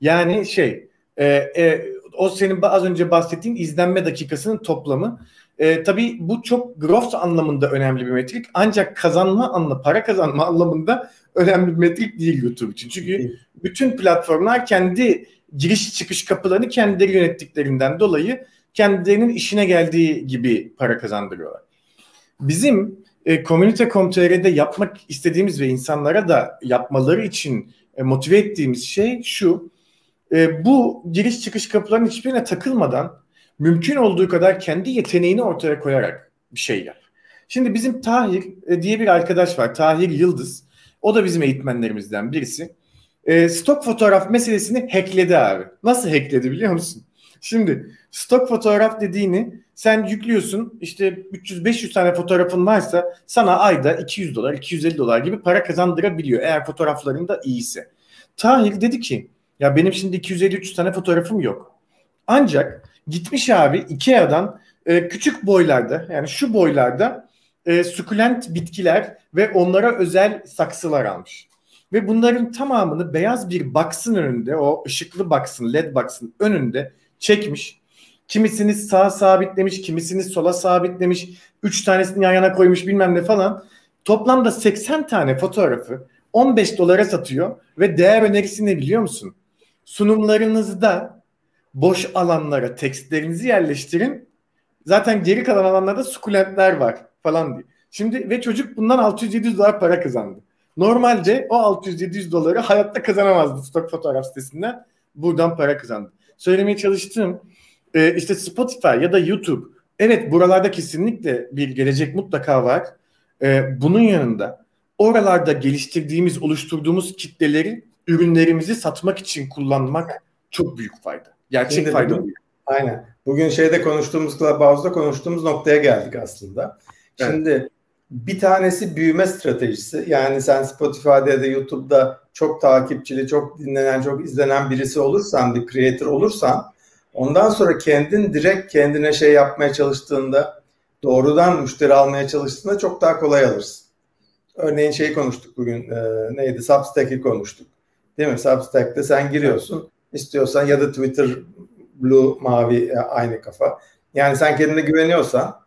Yani şey e, e, o senin az önce bahsettiğin izlenme dakikasının toplamı. E, tabii bu çok growth anlamında önemli bir metrik. Ancak kazanma anlamında, para kazanma anlamında önemli bir metrik değil YouTube için. Çünkü bütün platformlar kendi giriş çıkış kapılarını kendileri yönettiklerinden dolayı kendilerinin işine geldiği gibi para kazandırıyorlar. Bizim e, Community.com.tr'de yapmak istediğimiz ve insanlara da yapmaları için e, motive ettiğimiz şey şu. E, bu giriş çıkış kapılarının hiçbirine takılmadan mümkün olduğu kadar kendi yeteneğini ortaya koyarak bir şey yap. Şimdi bizim Tahir e, diye bir arkadaş var. Tahir Yıldız. O da bizim eğitmenlerimizden birisi. E, stok fotoğraf meselesini hackledi abi. Nasıl hackledi biliyor musun? Şimdi stok fotoğraf dediğini sen yüklüyorsun işte 300-500 tane fotoğrafın varsa sana ayda 200 dolar 250 dolar gibi para kazandırabiliyor eğer fotoğrafların da iyiyse. Tahir dedi ki ya benim şimdi 250-300 tane fotoğrafım yok. Ancak gitmiş abi Ikea'dan e, küçük boylarda yani şu boylarda e, sukulent bitkiler ve onlara özel saksılar almış. Ve bunların tamamını beyaz bir box'ın önünde o ışıklı box'ın led box'ın önünde çekmiş. Kimisini sağa sabitlemiş, kimisini sola sabitlemiş, üç tanesini yan yana koymuş bilmem ne falan. Toplamda 80 tane fotoğrafı 15 dolara satıyor ve değer önerisi ne biliyor musun? Sunumlarınızda boş alanlara tekstlerinizi yerleştirin. Zaten geri kalan alanlarda sukulentler var falan diye. Şimdi ve çocuk bundan 600-700 dolar para kazandı. Normalde o 600-700 doları hayatta kazanamazdı stok fotoğraf sitesinden. Buradan para kazandı söylemeye çalıştığım e, işte Spotify ya da YouTube evet buralarda kesinlikle bir gelecek mutlaka var. E, bunun yanında oralarda geliştirdiğimiz, oluşturduğumuz kitleleri ürünlerimizi satmak için kullanmak çok büyük fayda. Gerçek Şimdi fayda. Bugün, aynen. Bugün şeyde konuştuğumuz Clubhouse'da konuştuğumuz noktaya geldik aslında. Şimdi evet. bir tanesi büyüme stratejisi. Yani sen Spotify'da ya da YouTube'da çok takipçili, çok dinlenen, çok izlenen birisi olursan, bir creator olursan ondan sonra kendin direkt kendine şey yapmaya çalıştığında doğrudan müşteri almaya çalıştığında çok daha kolay alırsın. Örneğin şeyi konuştuk bugün e, neydi Substack'i konuştuk. Değil mi? Substack'te sen giriyorsun istiyorsan ya da Twitter blue mavi e, aynı kafa. Yani sen kendine güveniyorsan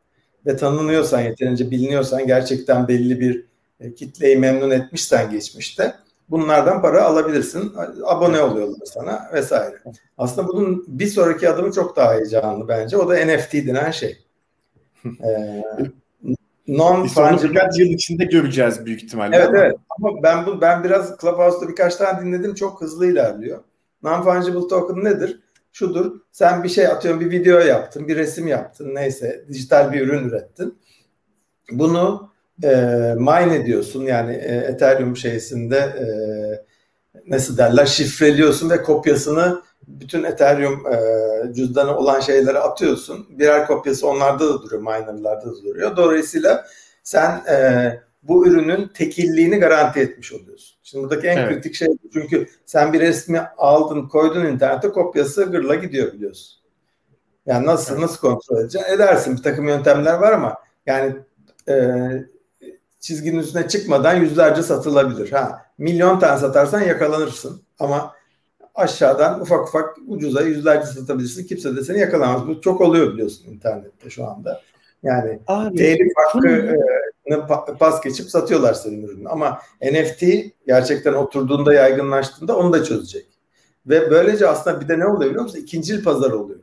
ve tanınıyorsan yeterince biliniyorsan gerçekten belli bir e, kitleyi memnun etmişsen geçmişte bunlardan para alabilirsin. Abone oluyorlar sana vesaire. Aslında bunun bir sonraki adımı çok daha heyecanlı bence. O da NFT denen şey. Ee, non fungible birkaç yıl içinde göreceğiz büyük ihtimalle. Evet ama. evet. Ama ben bu ben biraz Clubhouse'da birkaç tane dinledim. Çok hızlı ilerliyor. Non fungible token nedir? Şudur. Sen bir şey atıyorum bir video yaptın, bir resim yaptın, neyse dijital bir ürün ürettin. Bunu e, mine ediyorsun yani e, Ethereum şeysinde e, nasıl derler şifreliyorsun ve kopyasını bütün Ethereum e, cüzdanı olan şeylere atıyorsun. Birer kopyası onlarda da duruyor, minerlarda da duruyor. Dolayısıyla sen e, bu ürünün tekilliğini garanti etmiş oluyorsun. Şimdi buradaki en evet. kritik şey çünkü sen bir resmi aldın, koydun internete kopyası gırla gidiyor biliyorsun. Yani nasıl evet. nasıl kontrol edeceksin? Edersin. Bir takım yöntemler var ama yani e, çizginin üstüne çıkmadan yüzlerce satılabilir. Ha, milyon tane satarsan yakalanırsın ama aşağıdan ufak ufak ucuza yüzlerce satabilirsin. Kimse de seni yakalamaz. Bu çok oluyor biliyorsun internette şu anda. Yani Abi, telif hakkını pas geçip satıyorlar senin ürünü. Ama NFT gerçekten oturduğunda yaygınlaştığında onu da çözecek. Ve böylece aslında bir de ne oluyor biliyor musun? İkincil pazar oluyor.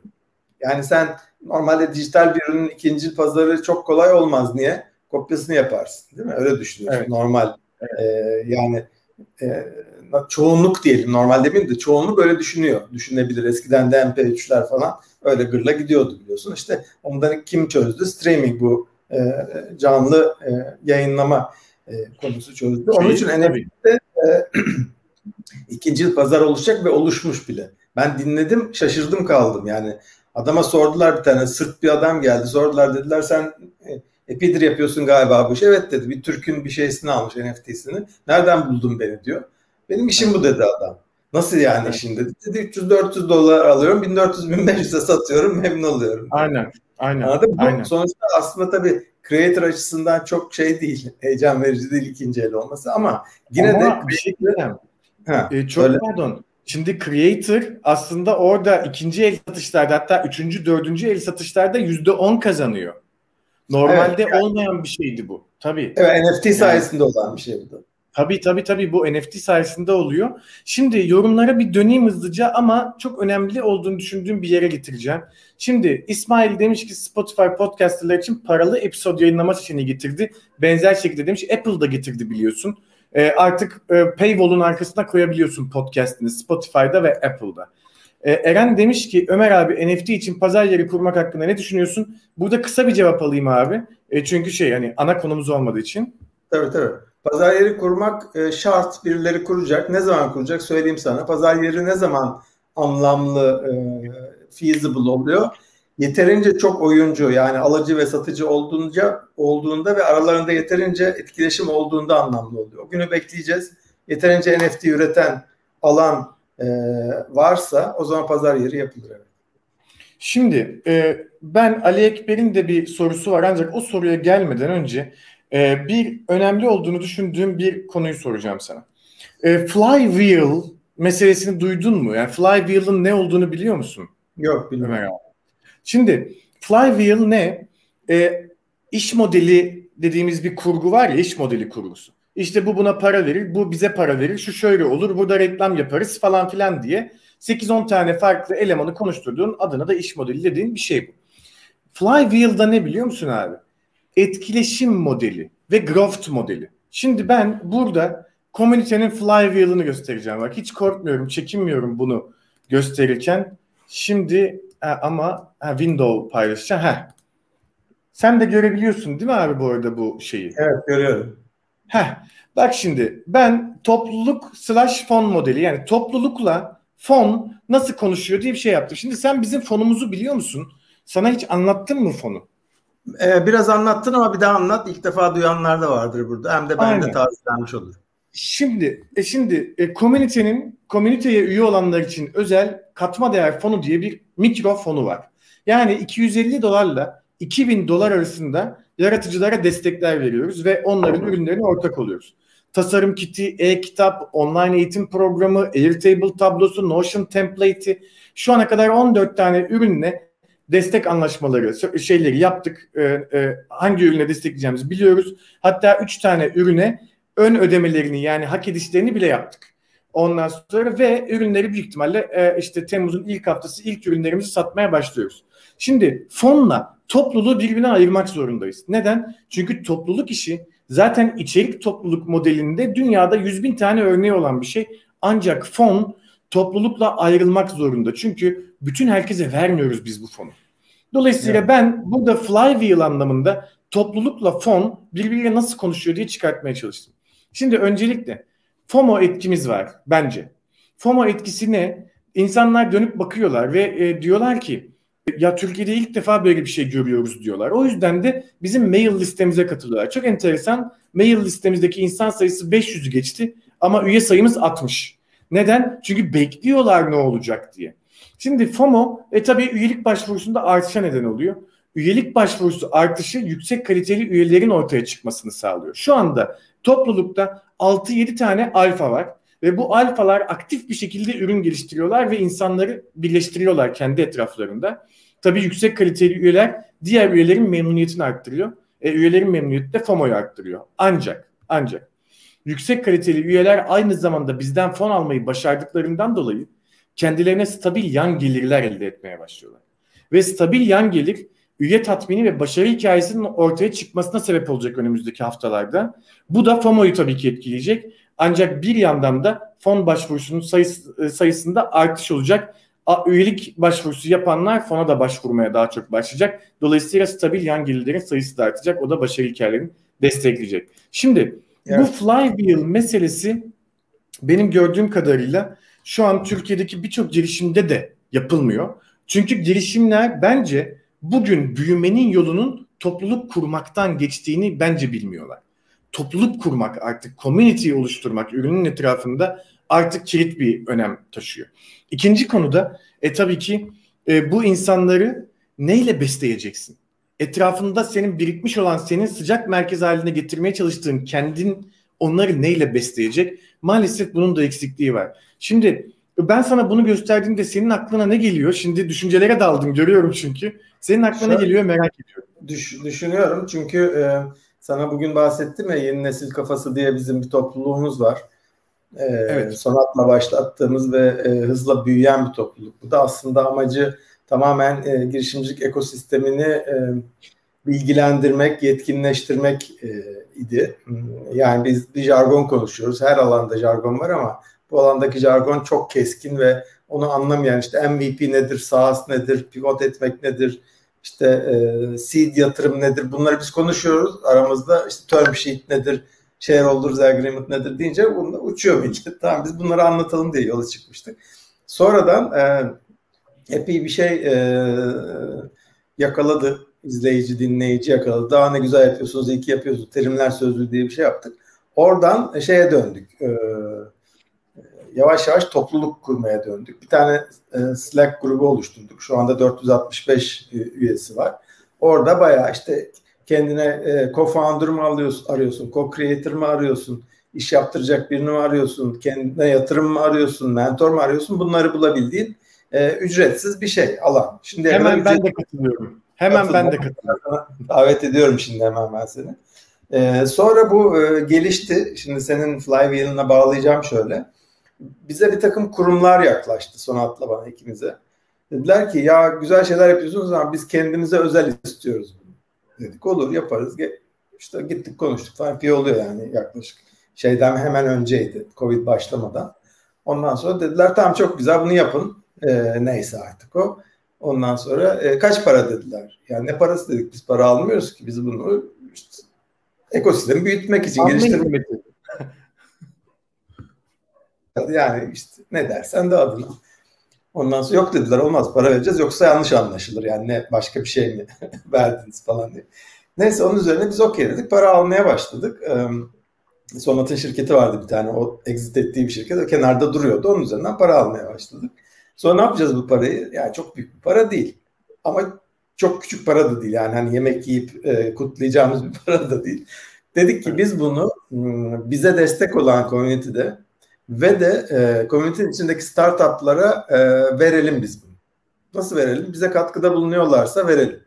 Yani sen normalde dijital bir ürünün ikincil pazarı çok kolay olmaz. Niye? Kopyasını yaparsın değil mi? Öyle düşünüyorsun evet. normal. Evet. E, yani e, çoğunluk diyelim normal demeyeyim de çoğunluk öyle düşünüyor. Düşünebilir. Eskiden de MP3'ler falan öyle gırla gidiyordu biliyorsun. İşte ondan kim çözdü? Streaming bu e, canlı e, yayınlama e, konusu çözdü. Onun için NFT'de e, ikinci pazar oluşacak ve oluşmuş bile. Ben dinledim şaşırdım kaldım yani. Adama sordular bir tane Sırt bir adam geldi. Sordular dediler sen e, Epidir yapıyorsun galiba bu iş. Evet dedi bir Türk'ün bir şeysini almış NFT'sini. Nereden buldun beni diyor. Benim işim bu dedi adam. Nasıl yani evet. işin dedi. Dedi 300-400 dolar alıyorum 1400-1500'e satıyorum memnun oluyorum. Aynen. Aynen. Anladın mı? Aynen. Sonuçta aslında tabii creator açısından çok şey değil. Heyecan verici değil ikinci el olması ama yine ama de bir şey diyeceğim. Ha, ee, çok öyle. pardon. Şimdi creator aslında orada ikinci el satışlarda hatta üçüncü, dördüncü el satışlarda yüzde on kazanıyor. Normalde evet, yani, olmayan bir şeydi bu. Tabii. Evet NFT sayesinde yani, olan bir şey bu. Tabii tabii tabii bu NFT sayesinde oluyor. Şimdi yorumlara bir döneyim hızlıca ama çok önemli olduğunu düşündüğüm bir yere getireceğim. Şimdi İsmail demiş ki Spotify podcasterlar için paralı episode yayınlama seçeneği getirdi. Benzer şekilde demiş Apple da getirdi biliyorsun. E, artık e, paywall'un arkasına koyabiliyorsun podcast'ini Spotify'da ve Apple'da. E, Eren demiş ki Ömer abi NFT için pazar yeri kurmak hakkında ne düşünüyorsun? Burada kısa bir cevap alayım abi. E, çünkü şey hani ana konumuz olmadığı için. Tabii tabii. Pazar yeri kurmak e, şart. Birileri kuracak. Ne zaman kuracak söyleyeyim sana. Pazar yeri ne zaman anlamlı, e, feasible oluyor? Yeterince çok oyuncu yani alıcı ve satıcı olduğunca olduğunda ve aralarında yeterince etkileşim olduğunda anlamlı oluyor. O günü bekleyeceğiz. Yeterince NFT üreten alan e, varsa o zaman pazar yeri yapılır. Evet. Şimdi e, ben Ali Ekber'in de bir sorusu var ancak o soruya gelmeden önce e, bir önemli olduğunu düşündüğüm bir konuyu soracağım sana. E, flywheel meselesini duydun mu? Yani flywheel'ın ne olduğunu biliyor musun? Yok bilmiyorum. Şimdi flywheel ne? E, iş modeli dediğimiz bir kurgu var ya iş modeli kurgusu. İşte bu buna para verir, bu bize para verir, şu şöyle olur, burada reklam yaparız falan filan diye 8-10 tane farklı elemanı konuşturduğun adına da iş modeli dediğin bir şey bu. Flywheel'da ne biliyor musun abi? Etkileşim modeli ve growth modeli. Şimdi ben burada komünitenin flywheel'ını göstereceğim. Bak hiç korkmuyorum, çekinmiyorum bunu gösterirken. Şimdi ha, ama ha, window paylaşacağım. Heh. Sen de görebiliyorsun değil mi abi bu arada bu şeyi? Evet görüyorum. Heh. Bak şimdi ben topluluk slash fon modeli yani toplulukla fon nasıl konuşuyor diye bir şey yaptım. Şimdi sen bizim fonumuzu biliyor musun? Sana hiç anlattım mı fonu? Ee, biraz anlattın ama bir daha anlat. İlk defa duyanlar da vardır burada. Hem de ben Aynen. de tavsiyelenmiş olur. Şimdi, e şimdi e, komünitenin komüniteye üye olanlar için özel katma değer fonu diye bir mikro fonu var. Yani 250 dolarla 2000 dolar arasında yaratıcılara destekler veriyoruz ve onların ürünlerine ortak oluyoruz. Tasarım kiti, e-kitap, online eğitim programı, Airtable tablosu, Notion template'i şu ana kadar 14 tane ürünle destek anlaşmaları şeyleri yaptık. Ee, e, hangi ürüne destekleyeceğimizi biliyoruz. Hatta 3 tane ürüne ön ödemelerini yani hak edişlerini bile yaptık. Ondan sonra ve ürünleri büyük ihtimalle e, işte Temmuz'un ilk haftası ilk ürünlerimizi satmaya başlıyoruz. Şimdi fonla topluluğu birbirine ayırmak zorundayız. Neden? Çünkü topluluk işi zaten içerik topluluk modelinde dünyada yüz bin tane örneği olan bir şey. Ancak fon toplulukla ayrılmak zorunda. Çünkü bütün herkese vermiyoruz biz bu fonu. Dolayısıyla evet. ben burada flywheel anlamında toplulukla fon birbiriyle nasıl konuşuyor diye çıkartmaya çalıştım. Şimdi öncelikle FOMO etkimiz var bence. FOMO etkisi ne? İnsanlar dönüp bakıyorlar ve e, diyorlar ki ya Türkiye'de ilk defa böyle bir şey görüyoruz diyorlar. O yüzden de bizim mail listemize katılıyorlar. Çok enteresan. Mail listemizdeki insan sayısı 500'ü geçti ama üye sayımız 60. Neden? Çünkü bekliyorlar ne olacak diye. Şimdi FOMO e tabii üyelik başvurusunda artışa neden oluyor. Üyelik başvurusu artışı yüksek kaliteli üyelerin ortaya çıkmasını sağlıyor. Şu anda toplulukta 6-7 tane alfa var ve bu alfalar aktif bir şekilde ürün geliştiriyorlar ve insanları birleştiriyorlar kendi etraflarında. Tabii yüksek kaliteli üyeler diğer üyelerin memnuniyetini arttırıyor. E, üyelerin memnuniyeti de FOMO'yu arttırıyor. Ancak ancak yüksek kaliteli üyeler aynı zamanda bizden fon almayı başardıklarından dolayı kendilerine stabil yan gelirler elde etmeye başlıyorlar. Ve stabil yan gelir üye tatmini ve başarı hikayesinin ortaya çıkmasına sebep olacak önümüzdeki haftalarda. Bu da FOMO'yu tabii ki etkileyecek. Ancak bir yandan da fon başvurusunun sayısı, e, sayısında artış olacak. Üyelik başvurusu yapanlar fona da başvurmaya daha çok başlayacak. Dolayısıyla stabil yan gelirlerin sayısı da artacak. O da başarı hikayelerini destekleyecek. Şimdi evet. bu flywheel meselesi benim gördüğüm kadarıyla şu an Türkiye'deki birçok girişimde de yapılmıyor. Çünkü girişimler bence bugün büyümenin yolunun topluluk kurmaktan geçtiğini bence bilmiyorlar. Topluluk kurmak artık community oluşturmak ürünün etrafında artık kilit bir önem taşıyor. İkinci konuda e tabii ki e, bu insanları neyle besleyeceksin? Etrafında senin birikmiş olan senin sıcak merkez haline getirmeye çalıştığın kendin onları neyle besleyecek? Maalesef bunun da eksikliği var. Şimdi ben sana bunu gösterdiğimde senin aklına ne geliyor? Şimdi düşüncelere daldım görüyorum çünkü. Senin aklına ne geliyor merak ediyorum. Düş, düşünüyorum çünkü e, sana bugün bahsettim ya yeni nesil kafası diye bizim bir topluluğumuz var. E, evet. Sonatla başlattığımız ve e, hızla büyüyen bir topluluk. Bu da aslında amacı tamamen e, girişimcilik ekosistemini e, bilgilendirmek, yetkinleştirmek e, idi. Yani biz bir jargon konuşuyoruz. Her alanda jargon var ama bu alandaki jargon çok keskin ve onu anlamayan işte MVP nedir, SaaS nedir, pivot etmek nedir, işte e, seed yatırım nedir bunları biz konuşuyoruz aramızda işte term sheet nedir, shareholders agreement nedir deyince bunlar uçuyor millet. Tamam biz bunları anlatalım diye yola çıkmıştık. Sonradan e, epey bir şey e, yakaladı izleyici, dinleyici yakaladı. Daha ne güzel yapıyorsunuz, iyi ki yapıyorsunuz. Terimler sözlüğü diye bir şey yaptık. Oradan şeye döndük. E, yavaş yavaş topluluk kurmaya döndük. Bir tane e, Slack grubu oluşturduk. Şu anda 465 e, üyesi var. Orada bayağı işte kendine e, co-founder mı alıyorsun, arıyorsun, co-creator mı arıyorsun, iş yaptıracak birini mi arıyorsun, kendine yatırım mı arıyorsun, mentor mu arıyorsun bunları bulabildiğin e, ücretsiz bir şey alan. Şimdi hemen ben de katılıyorum. Hemen ben de katılıyorum. Davet ediyorum şimdi hemen ben seni. Ee, sonra bu e, gelişti. Şimdi senin flywheel'ına bağlayacağım şöyle bize bir takım kurumlar yaklaştı Sonat'la bana ikimize. Dediler ki ya güzel şeyler yapıyorsunuz ama biz kendimize özel istiyoruz bunu. Dedik olur yaparız. İşte gittik konuştuk falan bir oluyor yani yaklaşık şeyden hemen önceydi Covid başlamadan. Ondan sonra dediler tamam çok güzel bunu yapın. Ee, neyse artık o. Ondan sonra e, kaç para dediler. Yani ne parası dedik biz para almıyoruz ki biz bunu işte, ekosistemi büyütmek için geliştirmek için. Yani işte ne dersen de adına. Ondan sonra yok dediler olmaz para vereceğiz yoksa yanlış anlaşılır. Yani ne başka bir şey mi verdiniz falan diye. Neyse onun üzerine biz okey dedik. Para almaya başladık. Ee, Sonat'ın şirketi vardı bir tane. O exit ettiği bir şirket. O kenarda duruyordu. Onun üzerinden para almaya başladık. Sonra ne yapacağız bu parayı? Yani çok büyük bir para değil. Ama çok küçük para da değil. Yani hani yemek yiyip e, kutlayacağımız bir para da değil. Dedik ki biz bunu bize destek olan community'de ve de e, komünitenin içindeki startuplara e, verelim biz bunu. Nasıl verelim? Bize katkıda bulunuyorlarsa verelim.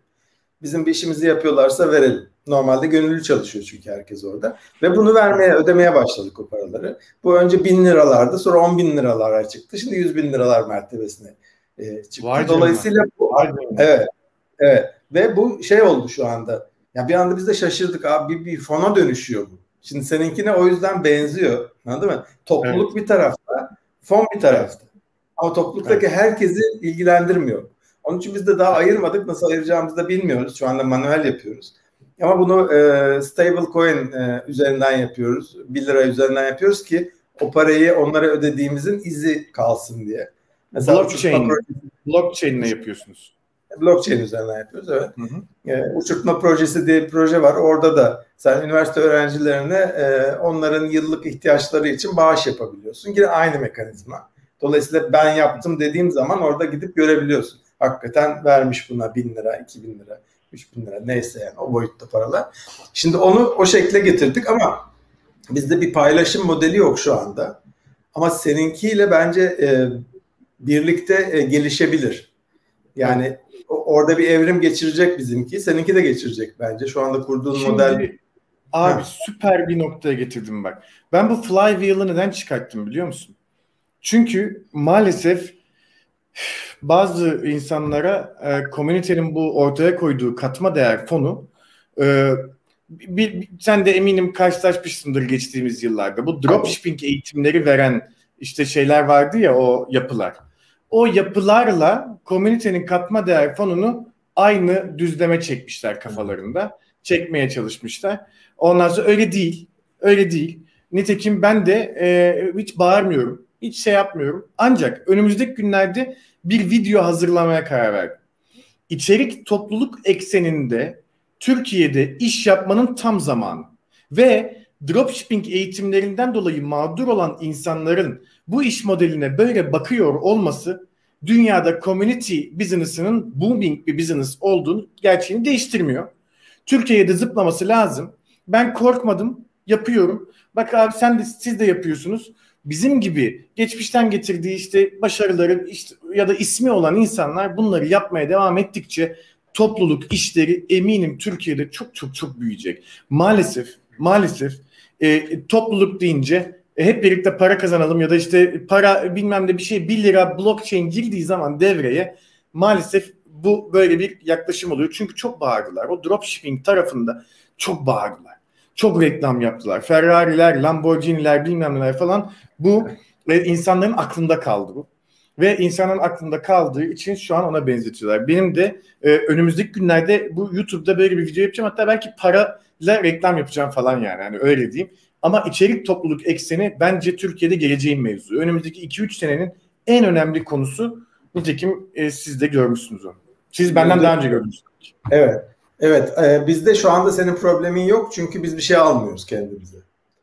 Bizim bir işimizi yapıyorlarsa verelim. Normalde gönüllü çalışıyor çünkü herkes orada. Ve bunu vermeye, ödemeye başladık o paraları. Bu önce bin liralardı, sonra on bin liralara çıktı. Şimdi yüz bin liralar mertebesine e, çıktı. Var Dolayısıyla bu, Var evet, evet. Ve bu şey oldu şu anda. Ya bir anda biz de şaşırdık abi bir, bir fona dönüşüyor bu. Şimdi seninkine o yüzden benziyor. Anladın mı? Topluluk evet. bir tarafta, fon bir tarafta. Ama topluluktaki evet. herkesi ilgilendirmiyor. Onun için biz de daha ayırmadık. Nasıl ayıracağımızı da bilmiyoruz. Şu anda manuel yapıyoruz. Ama bunu e, stable coin e, üzerinden yapıyoruz. 1 lira üzerinden yapıyoruz ki o parayı onlara ödediğimizin izi kalsın diye. Mesela blockchain, blockchain ne yapıyorsunuz? Blockchain üzerinden yapıyoruz evet. Hı hı. E, uçurtma projesi diye bir proje var. Orada da sen üniversite öğrencilerine e, onların yıllık ihtiyaçları için bağış yapabiliyorsun. Yine aynı mekanizma. Dolayısıyla ben yaptım dediğim zaman orada gidip görebiliyorsun. Hakikaten vermiş buna bin lira, iki bin lira, üç bin lira neyse yani o boyutta paralar. Şimdi onu o şekle getirdik ama bizde bir paylaşım modeli yok şu anda. Ama seninkiyle bence e, birlikte e, gelişebilir. Yani orada bir evrim geçirecek bizimki. Seninki de geçirecek bence. Şu anda kurduğun Şimdi, model. Abi ha. süper bir noktaya getirdim bak. Ben bu flywheel'ı neden çıkarttım biliyor musun? Çünkü maalesef bazı insanlara e, komünitenin bu ortaya koyduğu katma değer fonu e, bir, bir, sen de eminim karşılaşmışsındır geçtiğimiz yıllarda. Bu dropshipping eğitimleri veren işte şeyler vardı ya o yapılar. O yapılarla komünitenin katma değer fonunu aynı düzleme çekmişler kafalarında. Çekmeye çalışmışlar. Ondan sonra öyle değil. Öyle değil. Nitekim ben de e, hiç bağırmıyorum. Hiç şey yapmıyorum. Ancak önümüzdeki günlerde bir video hazırlamaya karar verdim. İçerik topluluk ekseninde Türkiye'de iş yapmanın tam zamanı. Ve dropshipping eğitimlerinden dolayı mağdur olan insanların bu iş modeline böyle bakıyor olması dünyada community business'ının booming bir business olduğunu gerçeğini değiştirmiyor. Türkiye'de zıplaması lazım. Ben korkmadım, yapıyorum. Bak abi sen de siz de yapıyorsunuz. Bizim gibi geçmişten getirdiği işte başarıları işte ya da ismi olan insanlar bunları yapmaya devam ettikçe topluluk işleri eminim Türkiye'de çok çok çok büyüyecek. Maalesef maalesef e, topluluk deyince hep birlikte para kazanalım ya da işte para bilmem de bir şey 1 lira blockchain girdiği zaman devreye maalesef bu böyle bir yaklaşım oluyor. Çünkü çok bağırdılar. O dropshipping tarafında çok bağırdılar. Çok reklam yaptılar. Ferrari'ler, Lamborghini'ler bilmem neler falan. Bu e, insanların aklında kaldı bu. Ve insanın aklında kaldığı için şu an ona benzetiyorlar. Benim de e, önümüzdeki günlerde bu YouTube'da böyle bir video yapacağım. Hatta belki parayla reklam yapacağım falan yani. Hani öyle diyeyim. Ama içerik topluluk ekseni bence Türkiye'de geleceğin mevzu. Önümüzdeki 2-3 senenin en önemli konusu nitekim e, siz de görmüşsünüz onu. Siz benden evet. daha önce gördünüz. Evet. Evet. E, bizde şu anda senin problemin yok çünkü biz bir şey almıyoruz kendimize.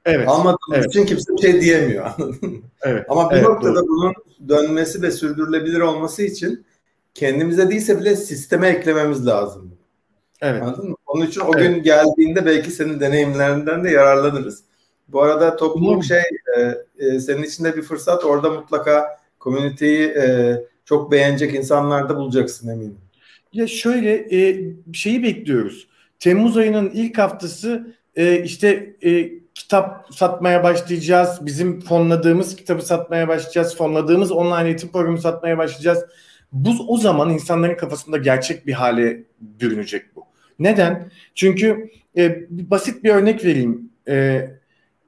Evet. Almadığımız evet. için kimse bir şey diyemiyor. evet. Ama bir evet, noktada doğru. bunun dönmesi ve sürdürülebilir olması için kendimize değilse bile sisteme eklememiz lazım. Evet. Anladın mı? Onun için o evet. gün geldiğinde belki senin deneyimlerinden de yararlanırız. Bu arada topluluk şey e, e, senin için de bir fırsat. Orada mutlaka komüniteyi e, çok beğenecek insanlar da bulacaksın eminim. Ya şöyle e, şeyi bekliyoruz. Temmuz ayının ilk haftası e, işte e, kitap satmaya başlayacağız. Bizim fonladığımız kitabı satmaya başlayacağız. Fonladığımız online eğitim programı satmaya başlayacağız. Bu o zaman insanların kafasında gerçek bir hale bürünecek bu. Neden? Çünkü e, basit bir örnek vereyim. E,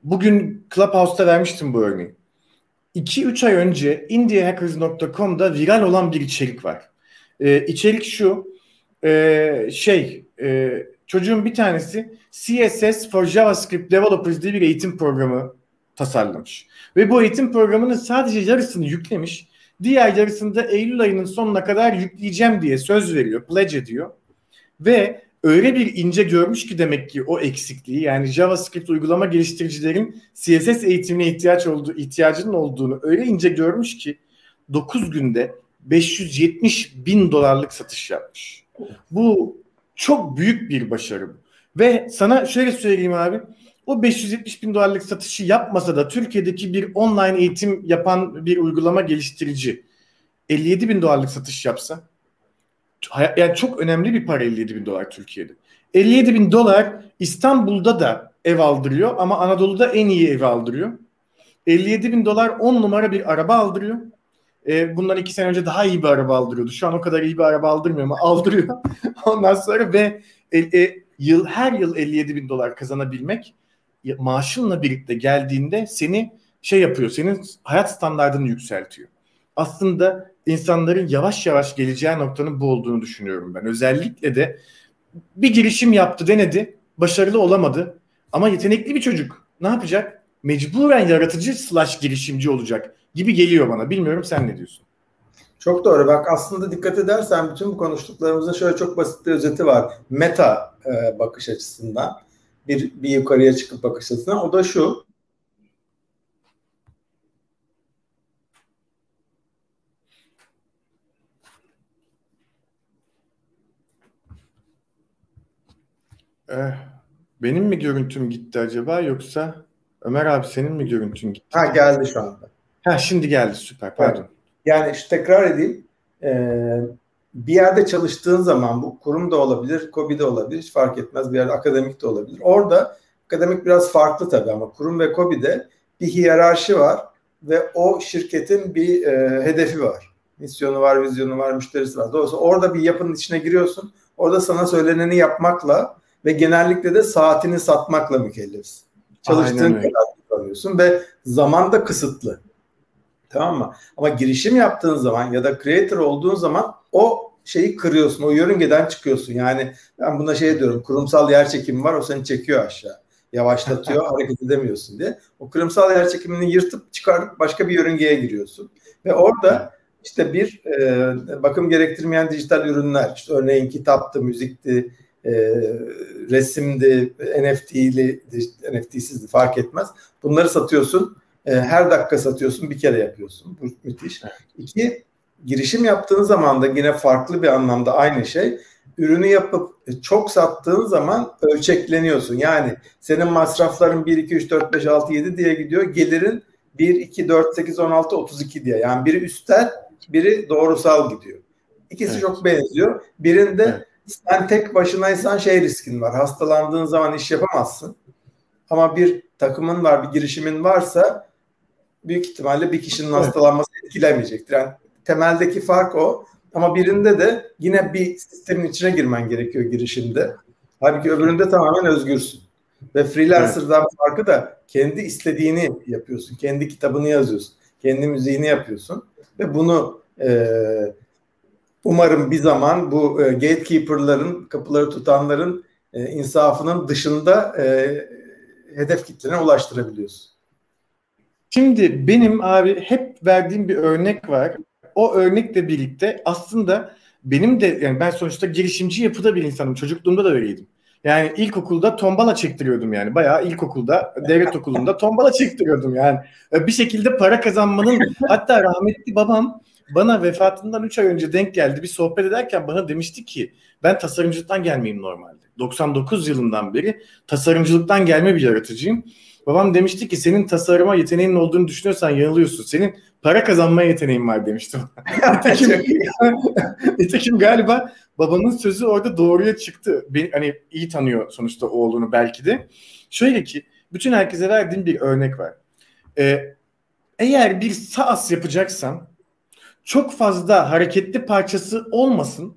bugün Clubhouse'da vermiştim bu örneği. 2-3 ay önce indiahackers.com'da viral olan bir içerik var. E, içerik şu e, şey e, çocuğun bir tanesi CSS for JavaScript Developers diye bir eğitim programı tasarlamış. Ve bu eğitim programının sadece yarısını yüklemiş. Diğer yarısını da Eylül ayının sonuna kadar yükleyeceğim diye söz veriyor, pledge ediyor. Ve öyle bir ince görmüş ki demek ki o eksikliği yani JavaScript uygulama geliştiricilerin CSS eğitimine ihtiyaç olduğu ihtiyacının olduğunu öyle ince görmüş ki 9 günde 570 bin dolarlık satış yapmış. Bu çok büyük bir başarı bu. Ve sana şöyle söyleyeyim abi. O 570 bin dolarlık satışı yapmasa da Türkiye'deki bir online eğitim yapan bir uygulama geliştirici 57 bin dolarlık satış yapsa yani çok önemli bir para 57 bin dolar Türkiye'de. 57 bin dolar İstanbul'da da ev aldırıyor ama Anadolu'da en iyi ev aldırıyor. 57 bin dolar 10 numara bir araba aldırıyor. E, bundan iki sene önce daha iyi bir araba aldırıyordu. Şu an o kadar iyi bir araba aldırmıyor ama aldırıyor. Ondan sonra ve e, e, yıl her yıl 57 bin dolar kazanabilmek maaşınla birlikte geldiğinde seni şey yapıyor. Senin hayat standartını yükseltiyor. Aslında insanların yavaş yavaş geleceği noktanın bu olduğunu düşünüyorum ben. Özellikle de bir girişim yaptı, denedi. Başarılı olamadı. Ama yetenekli bir çocuk. Ne yapacak? Mecburen yaratıcı slash girişimci olacak gibi geliyor bana. Bilmiyorum sen ne diyorsun? Çok doğru. Bak aslında dikkat edersen bütün bu konuştuklarımızın şöyle çok basit bir özeti var. Meta e, bakış açısından bir, bir yukarıya çıkıp bakış açısından. O da şu. Eh, benim mi görüntüm gitti acaba yoksa Ömer abi senin mi görüntün gitti? Ha geldi şu anda. Ha şimdi geldi süper pardon. Yani işte tekrar edeyim. Ee, bir yerde çalıştığın zaman bu kurum da olabilir, KOBİ de olabilir hiç fark etmez bir yerde akademik de olabilir. Orada akademik biraz farklı tabii ama kurum ve KOBİ'de bir hiyerarşi var ve o şirketin bir e, hedefi var. Misyonu var, vizyonu var, müşterisi var. Dolayısıyla orada bir yapının içine giriyorsun. Orada sana söyleneni yapmakla ve genellikle de saatini satmakla mükellefsin. Çalıştığın kadar alıyorsun ve zaman da kısıtlı. Tamam mı? Ama girişim yaptığın zaman ya da creator olduğun zaman o şeyi kırıyorsun. O yörüngeden çıkıyorsun. Yani ben buna şey diyorum. Kurumsal yer çekimi var. O seni çekiyor aşağı. Yavaşlatıyor. hareket edemiyorsun diye. O kurumsal yer çekimini yırtıp çıkarıp başka bir yörüngeye giriyorsun. Ve orada işte bir e, bakım gerektirmeyen dijital ürünler. işte örneğin kitaptı, müzikti, e, resimdi, NFT'li, NFT'sizdi fark etmez. Bunları satıyorsun. E, her dakika satıyorsun, bir kere yapıyorsun. Bu müthiş. İki, girişim yaptığın zaman da yine farklı bir anlamda aynı şey. Ürünü yapıp çok sattığın zaman ölçekleniyorsun. Yani senin masrafların 1, 2, 3, 4, 5, 6, 7 diye gidiyor. Gelirin 1, 2, 4, 8, 16, 32 diye. Yani biri üstel, biri doğrusal gidiyor. İkisi evet. çok benziyor. Birinde evet. Sen tek başınaysan şey riskin var. Hastalandığın zaman iş yapamazsın. Ama bir takımın var, bir girişimin varsa büyük ihtimalle bir kişinin evet. hastalanması etkilemeyecektir. Yani temeldeki fark o. Ama birinde de yine bir sistemin içine girmen gerekiyor girişimde. Halbuki öbüründe tamamen özgürsün. Ve freelancer'dan evet. farkı da kendi istediğini yapıyorsun. Kendi kitabını yazıyorsun. Kendi müziğini yapıyorsun. Ve bunu e, umarım bir zaman bu e, gatekeeper'ların, kapıları tutanların e, insafının dışında e, hedef kitlene ulaştırabiliyorsun. Şimdi benim abi hep verdiğim bir örnek var. O örnekle birlikte aslında benim de yani ben sonuçta girişimci yapıda bir insanım. Çocukluğumda da öyleydim. Yani ilkokulda tombala çektiriyordum yani. Bayağı ilkokulda, devlet okulunda tombala çektiriyordum yani. Bir şekilde para kazanmanın hatta rahmetli babam bana vefatından 3 ay önce denk geldi. Bir sohbet ederken bana demişti ki ben tasarımcılıktan gelmeyeyim normalde. 99 yılından beri tasarımcılıktan gelme bir yaratıcıyım. Babam demişti ki senin tasarıma yeteneğinin olduğunu düşünüyorsan yanılıyorsun. Senin para kazanma yeteneğin var demişti. nitekim, nitekim galiba babanın sözü orada doğruya çıktı. Beni, hani iyi tanıyor sonuçta oğlunu belki de. Şöyle ki bütün herkese verdiğim bir örnek var. Ee, eğer bir SaaS yapacaksan çok fazla hareketli parçası olmasın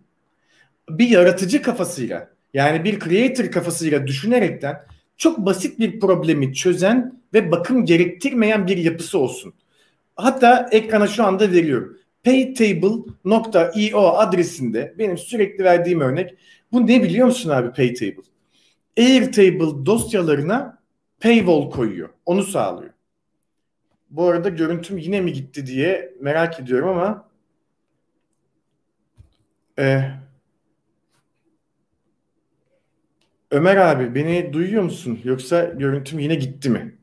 bir yaratıcı kafasıyla yani bir creator kafasıyla düşünerekten çok basit bir problemi çözen ve bakım gerektirmeyen bir yapısı olsun. Hatta ekrana şu anda veriyorum. paytable.io adresinde benim sürekli verdiğim örnek. Bu ne biliyor musun abi Paytable? Airtable dosyalarına paywall koyuyor. Onu sağlıyor. Bu arada görüntüm yine mi gitti diye merak ediyorum ama e, Ömer abi beni duyuyor musun? Yoksa görüntüm yine gitti mi?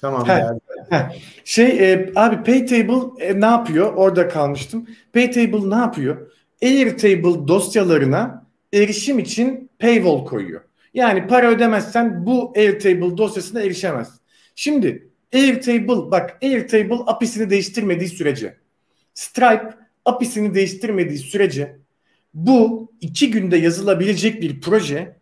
Tamam. Heh, heh. Şey e, abi Paytable e, ne yapıyor? Orada kalmıştım. Paytable ne yapıyor? Airtable dosyalarına erişim için paywall koyuyor. Yani para ödemezsen bu Airtable dosyasına erişemez. Şimdi Airtable bak Airtable API'sini değiştirmediği sürece Stripe API'sini değiştirmediği sürece bu iki günde yazılabilecek bir proje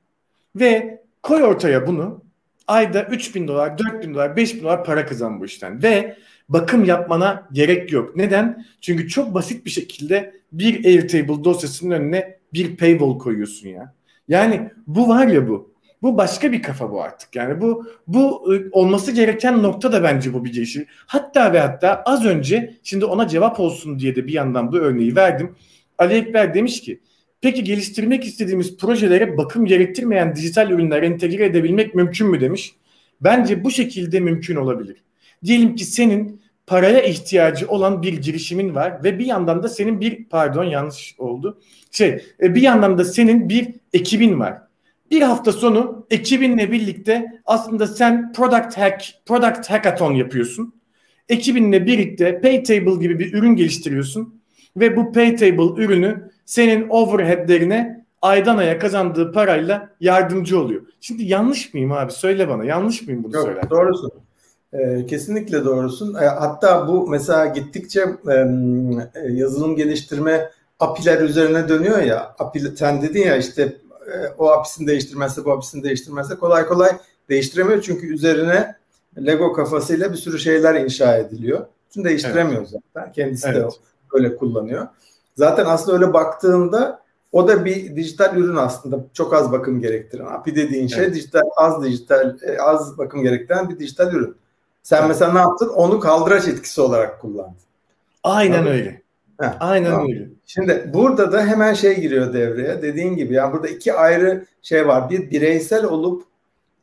ve koy ortaya bunu ayda 3 bin dolar, 4 bin dolar, 5 bin dolar para kazan bu işten ve bakım yapmana gerek yok. Neden? Çünkü çok basit bir şekilde bir Airtable dosyasının önüne bir paywall koyuyorsun ya. Yani bu var ya bu. Bu başka bir kafa bu artık. Yani bu bu ıı, olması gereken nokta da bence bu bir girişim. Hatta ve hatta az önce şimdi ona cevap olsun diye de bir yandan bu örneği verdim. Ali Ekber demiş ki peki geliştirmek istediğimiz projelere bakım gerektirmeyen dijital ürünler entegre edebilmek mümkün mü demiş. Bence bu şekilde mümkün olabilir. Diyelim ki senin paraya ihtiyacı olan bir girişimin var ve bir yandan da senin bir pardon yanlış oldu. Şey e, bir yandan da senin bir ekibin var. Bir hafta sonu ekibinle birlikte aslında sen product hack, product hackathon yapıyorsun. Ekibinle birlikte Paytable gibi bir ürün geliştiriyorsun ve bu Paytable ürünü senin overheadlerine aydan aya kazandığı parayla yardımcı oluyor. Şimdi yanlış mıyım abi? Söyle bana. Yanlış mıyım bunu Yok? Doğrusun. Ee, kesinlikle doğrusun. E, hatta bu mesela gittikçe e, yazılım geliştirme API'ler üzerine dönüyor ya. API, sen dedin ya işte e, o API'sini değiştirmezse bu API'sini değiştirmezse kolay kolay değiştiremiyor. Çünkü üzerine Lego kafasıyla bir sürü şeyler inşa ediliyor. Şimdi değiştiremiyor evet. zaten. Kendisi evet. de öyle kullanıyor. Zaten aslında öyle baktığında O da bir dijital ürün aslında. Çok az bakım gerektiren. API dediğin şey evet. dijital, az dijital, e, az bakım gerektiren bir dijital ürün. Sen evet. mesela ne yaptın? Onu kaldıraç etkisi olarak kullandın. Aynen Anladın? öyle. Heh, Aynen tamam. öyle. Şimdi burada da hemen şey giriyor devreye. Dediğin gibi yani burada iki ayrı şey var. Bir bireysel olup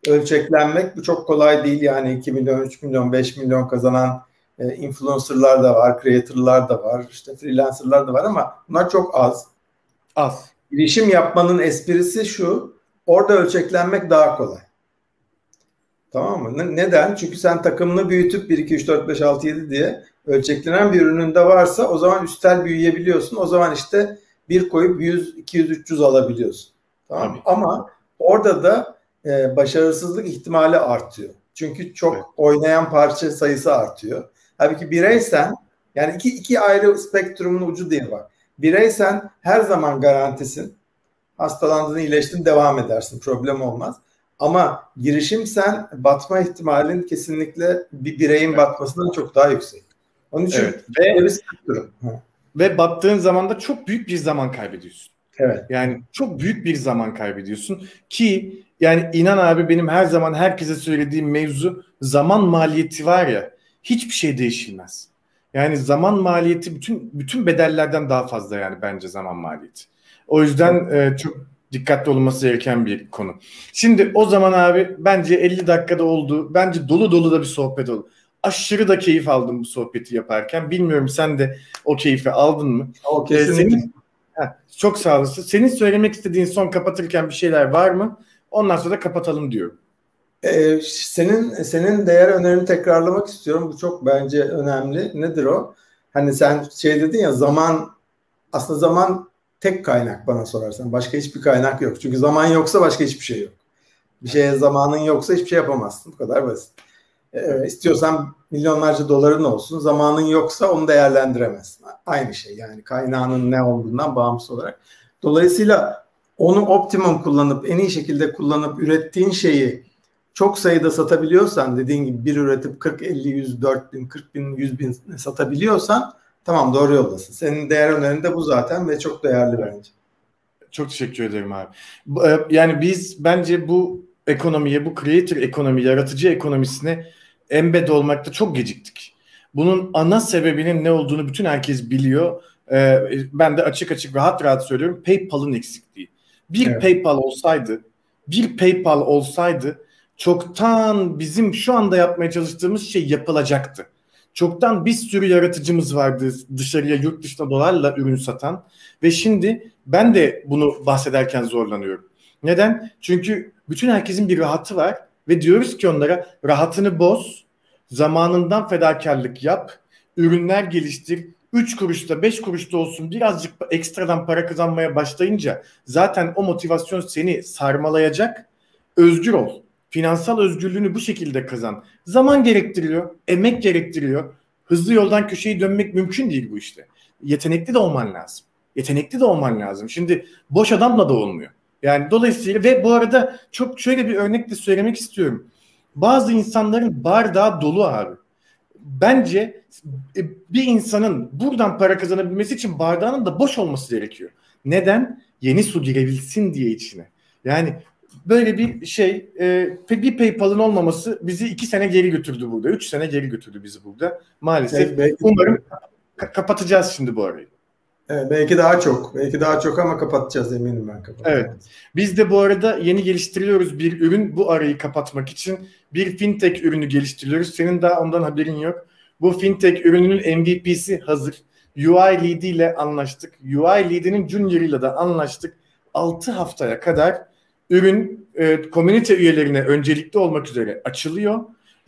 ölçeklenmek bu çok kolay değil. Yani 2 milyon, 3 milyon, 5 milyon kazanan e, influencerlar da var, creator'lar da var, işte freelancer'lar da var ama bunlar çok az. Az. Girişim yapmanın esprisi şu, orada ölçeklenmek daha kolay. Tamam mı? Neden? Çünkü sen takımını büyütüp 1, 2, 3, 4, 5, 6, 7 diye ölçeklenen bir ürününde varsa o zaman üstel büyüyebiliyorsun. O zaman işte bir koyup 100, 200, 300 alabiliyorsun. Tamam mı? Ama orada da e, başarısızlık ihtimali artıyor. Çünkü çok evet. oynayan parça sayısı artıyor. Halbuki bireysen yani iki, iki ayrı spektrumun ucu değil var. Bireysen her zaman garantisin. Hastalandığın, iyileştin, devam edersin. Problem olmaz. Ama girişimsen batma ihtimalin kesinlikle bir bireyin evet. batmasından çok daha yüksek. Onun için evet. ve, bir. Ve battığın zaman da çok büyük bir zaman kaybediyorsun. Evet. Yani çok büyük bir zaman kaybediyorsun ki yani inan abi benim her zaman herkese söylediğim mevzu zaman maliyeti var ya hiçbir şey değişilmez. Yani zaman maliyeti bütün bütün bedellerden daha fazla yani bence zaman maliyeti. O yüzden e, çok dikkatli olunması gereken bir konu. Şimdi o zaman abi bence 50 dakikada oldu. Bence dolu dolu da bir sohbet oldu. Aşırı da keyif aldım bu sohbeti yaparken. Bilmiyorum sen de o keyfi aldın mı? O kesinlikle. Ee, senin, heh, çok sağ olasın. Senin söylemek istediğin son kapatırken bir şeyler var mı? Ondan sonra da kapatalım diyorum. Ee, senin senin değer önerini tekrarlamak istiyorum. Bu çok bence önemli. Nedir o? Hani sen şey dedin ya zaman aslında zaman tek kaynak bana sorarsan. Başka hiçbir kaynak yok. Çünkü zaman yoksa başka hiçbir şey yok. Bir şeye zamanın yoksa hiçbir şey yapamazsın. Bu kadar basit. Ee, istiyorsan milyonlarca doların olsun. Zamanın yoksa onu değerlendiremezsin. Aynı şey yani kaynağının ne olduğundan bağımsız olarak. Dolayısıyla onu optimum kullanıp en iyi şekilde kullanıp ürettiğin şeyi çok sayıda satabiliyorsan dediğin gibi bir üretip 40, 50, 100, 4 bin, 40 bin, 100 bin satabiliyorsan tamam doğru yoldasın. Senin değer önerin de bu zaten ve çok değerli bence. Çok teşekkür ederim abi. E, yani biz bence bu ekonomiye, bu creator ekonomi, yaratıcı ekonomisine embed olmakta çok geciktik. Bunun ana sebebinin ne olduğunu bütün herkes biliyor. Ee, ben de açık açık rahat rahat söylüyorum. PayPal'ın eksikliği. Bir evet. PayPal olsaydı, bir PayPal olsaydı çoktan bizim şu anda yapmaya çalıştığımız şey yapılacaktı. Çoktan bir sürü yaratıcımız vardı dışarıya yurt dışına dolarla ürün satan ve şimdi ben de bunu bahsederken zorlanıyorum. Neden? Çünkü bütün herkesin bir rahatı var ve diyoruz ki onlara rahatını boz, zamanından fedakarlık yap, ürünler geliştir, 3 kuruşta 5 kuruşta olsun birazcık ekstradan para kazanmaya başlayınca zaten o motivasyon seni sarmalayacak. Özgür ol. Finansal özgürlüğünü bu şekilde kazan. Zaman gerektiriyor, emek gerektiriyor. Hızlı yoldan köşeyi dönmek mümkün değil bu işte. Yetenekli de olman lazım. Yetenekli de olman lazım. Şimdi boş adamla da olmuyor. Yani dolayısıyla ve bu arada çok şöyle bir örnek de söylemek istiyorum. Bazı insanların bardağı dolu abi. Bence e, bir insanın buradan para kazanabilmesi için bardağının da boş olması gerekiyor. Neden? Yeni su girebilsin diye içine. Yani böyle bir şey e, bir PayPal'ın olmaması bizi iki sene geri götürdü burada. Üç sene geri götürdü bizi burada. Maalesef. Evet, Umarım kapatacağız şimdi bu arayı. Evet, belki daha çok. Belki daha çok ama kapatacağız eminim ben kapatacağız. Evet. Biz de bu arada yeni geliştiriyoruz bir ürün bu arayı kapatmak için. Bir fintech ürünü geliştiriyoruz. Senin daha ondan haberin yok. Bu fintech ürününün MVP'si hazır. UI Lead ile anlaştık. UI Lead'inin Junior ile de anlaştık. 6 haftaya kadar ürün e, komünite üyelerine öncelikli olmak üzere açılıyor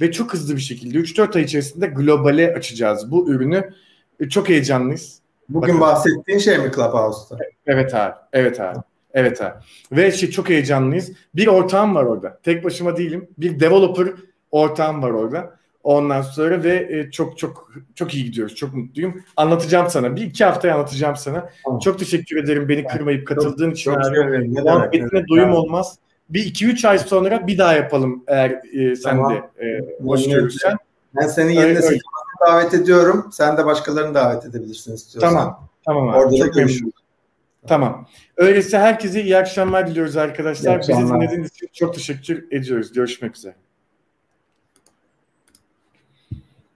ve çok hızlı bir şekilde 3-4 ay içerisinde globale açacağız bu ürünü. E, çok heyecanlıyız. Bugün Bakın. bahsettiğin şey mi Clubhouse'da? Evet abi. Evet abi. Evet abi. Ve şey çok heyecanlıyız. Bir ortağım var orada. Tek başıma değilim. Bir developer ortağım var orada. Ondan sonra ve e, çok çok çok iyi gidiyoruz. Çok mutluyum. Anlatacağım sana. Bir iki haftaya anlatacağım sana. Tamam. Çok teşekkür ederim beni kırmayıp katıldığın çok, için. Çok abi. Muhabbetine doyum olmaz. Bir iki üç ay sonra bir daha yapalım eğer e, sen tamam. de e, hoş görürsen. Ben seni yerine davet ediyorum. Sen de başkalarını davet edebilirsin istiyorsan. Tamam. Tamam abi. Orada Çok da görüşürüz. Tamam. Öyleyse herkese iyi akşamlar diliyoruz arkadaşlar. İyi. Bizi dinlediğiniz için çok teşekkür ediyoruz. Görüşmek üzere.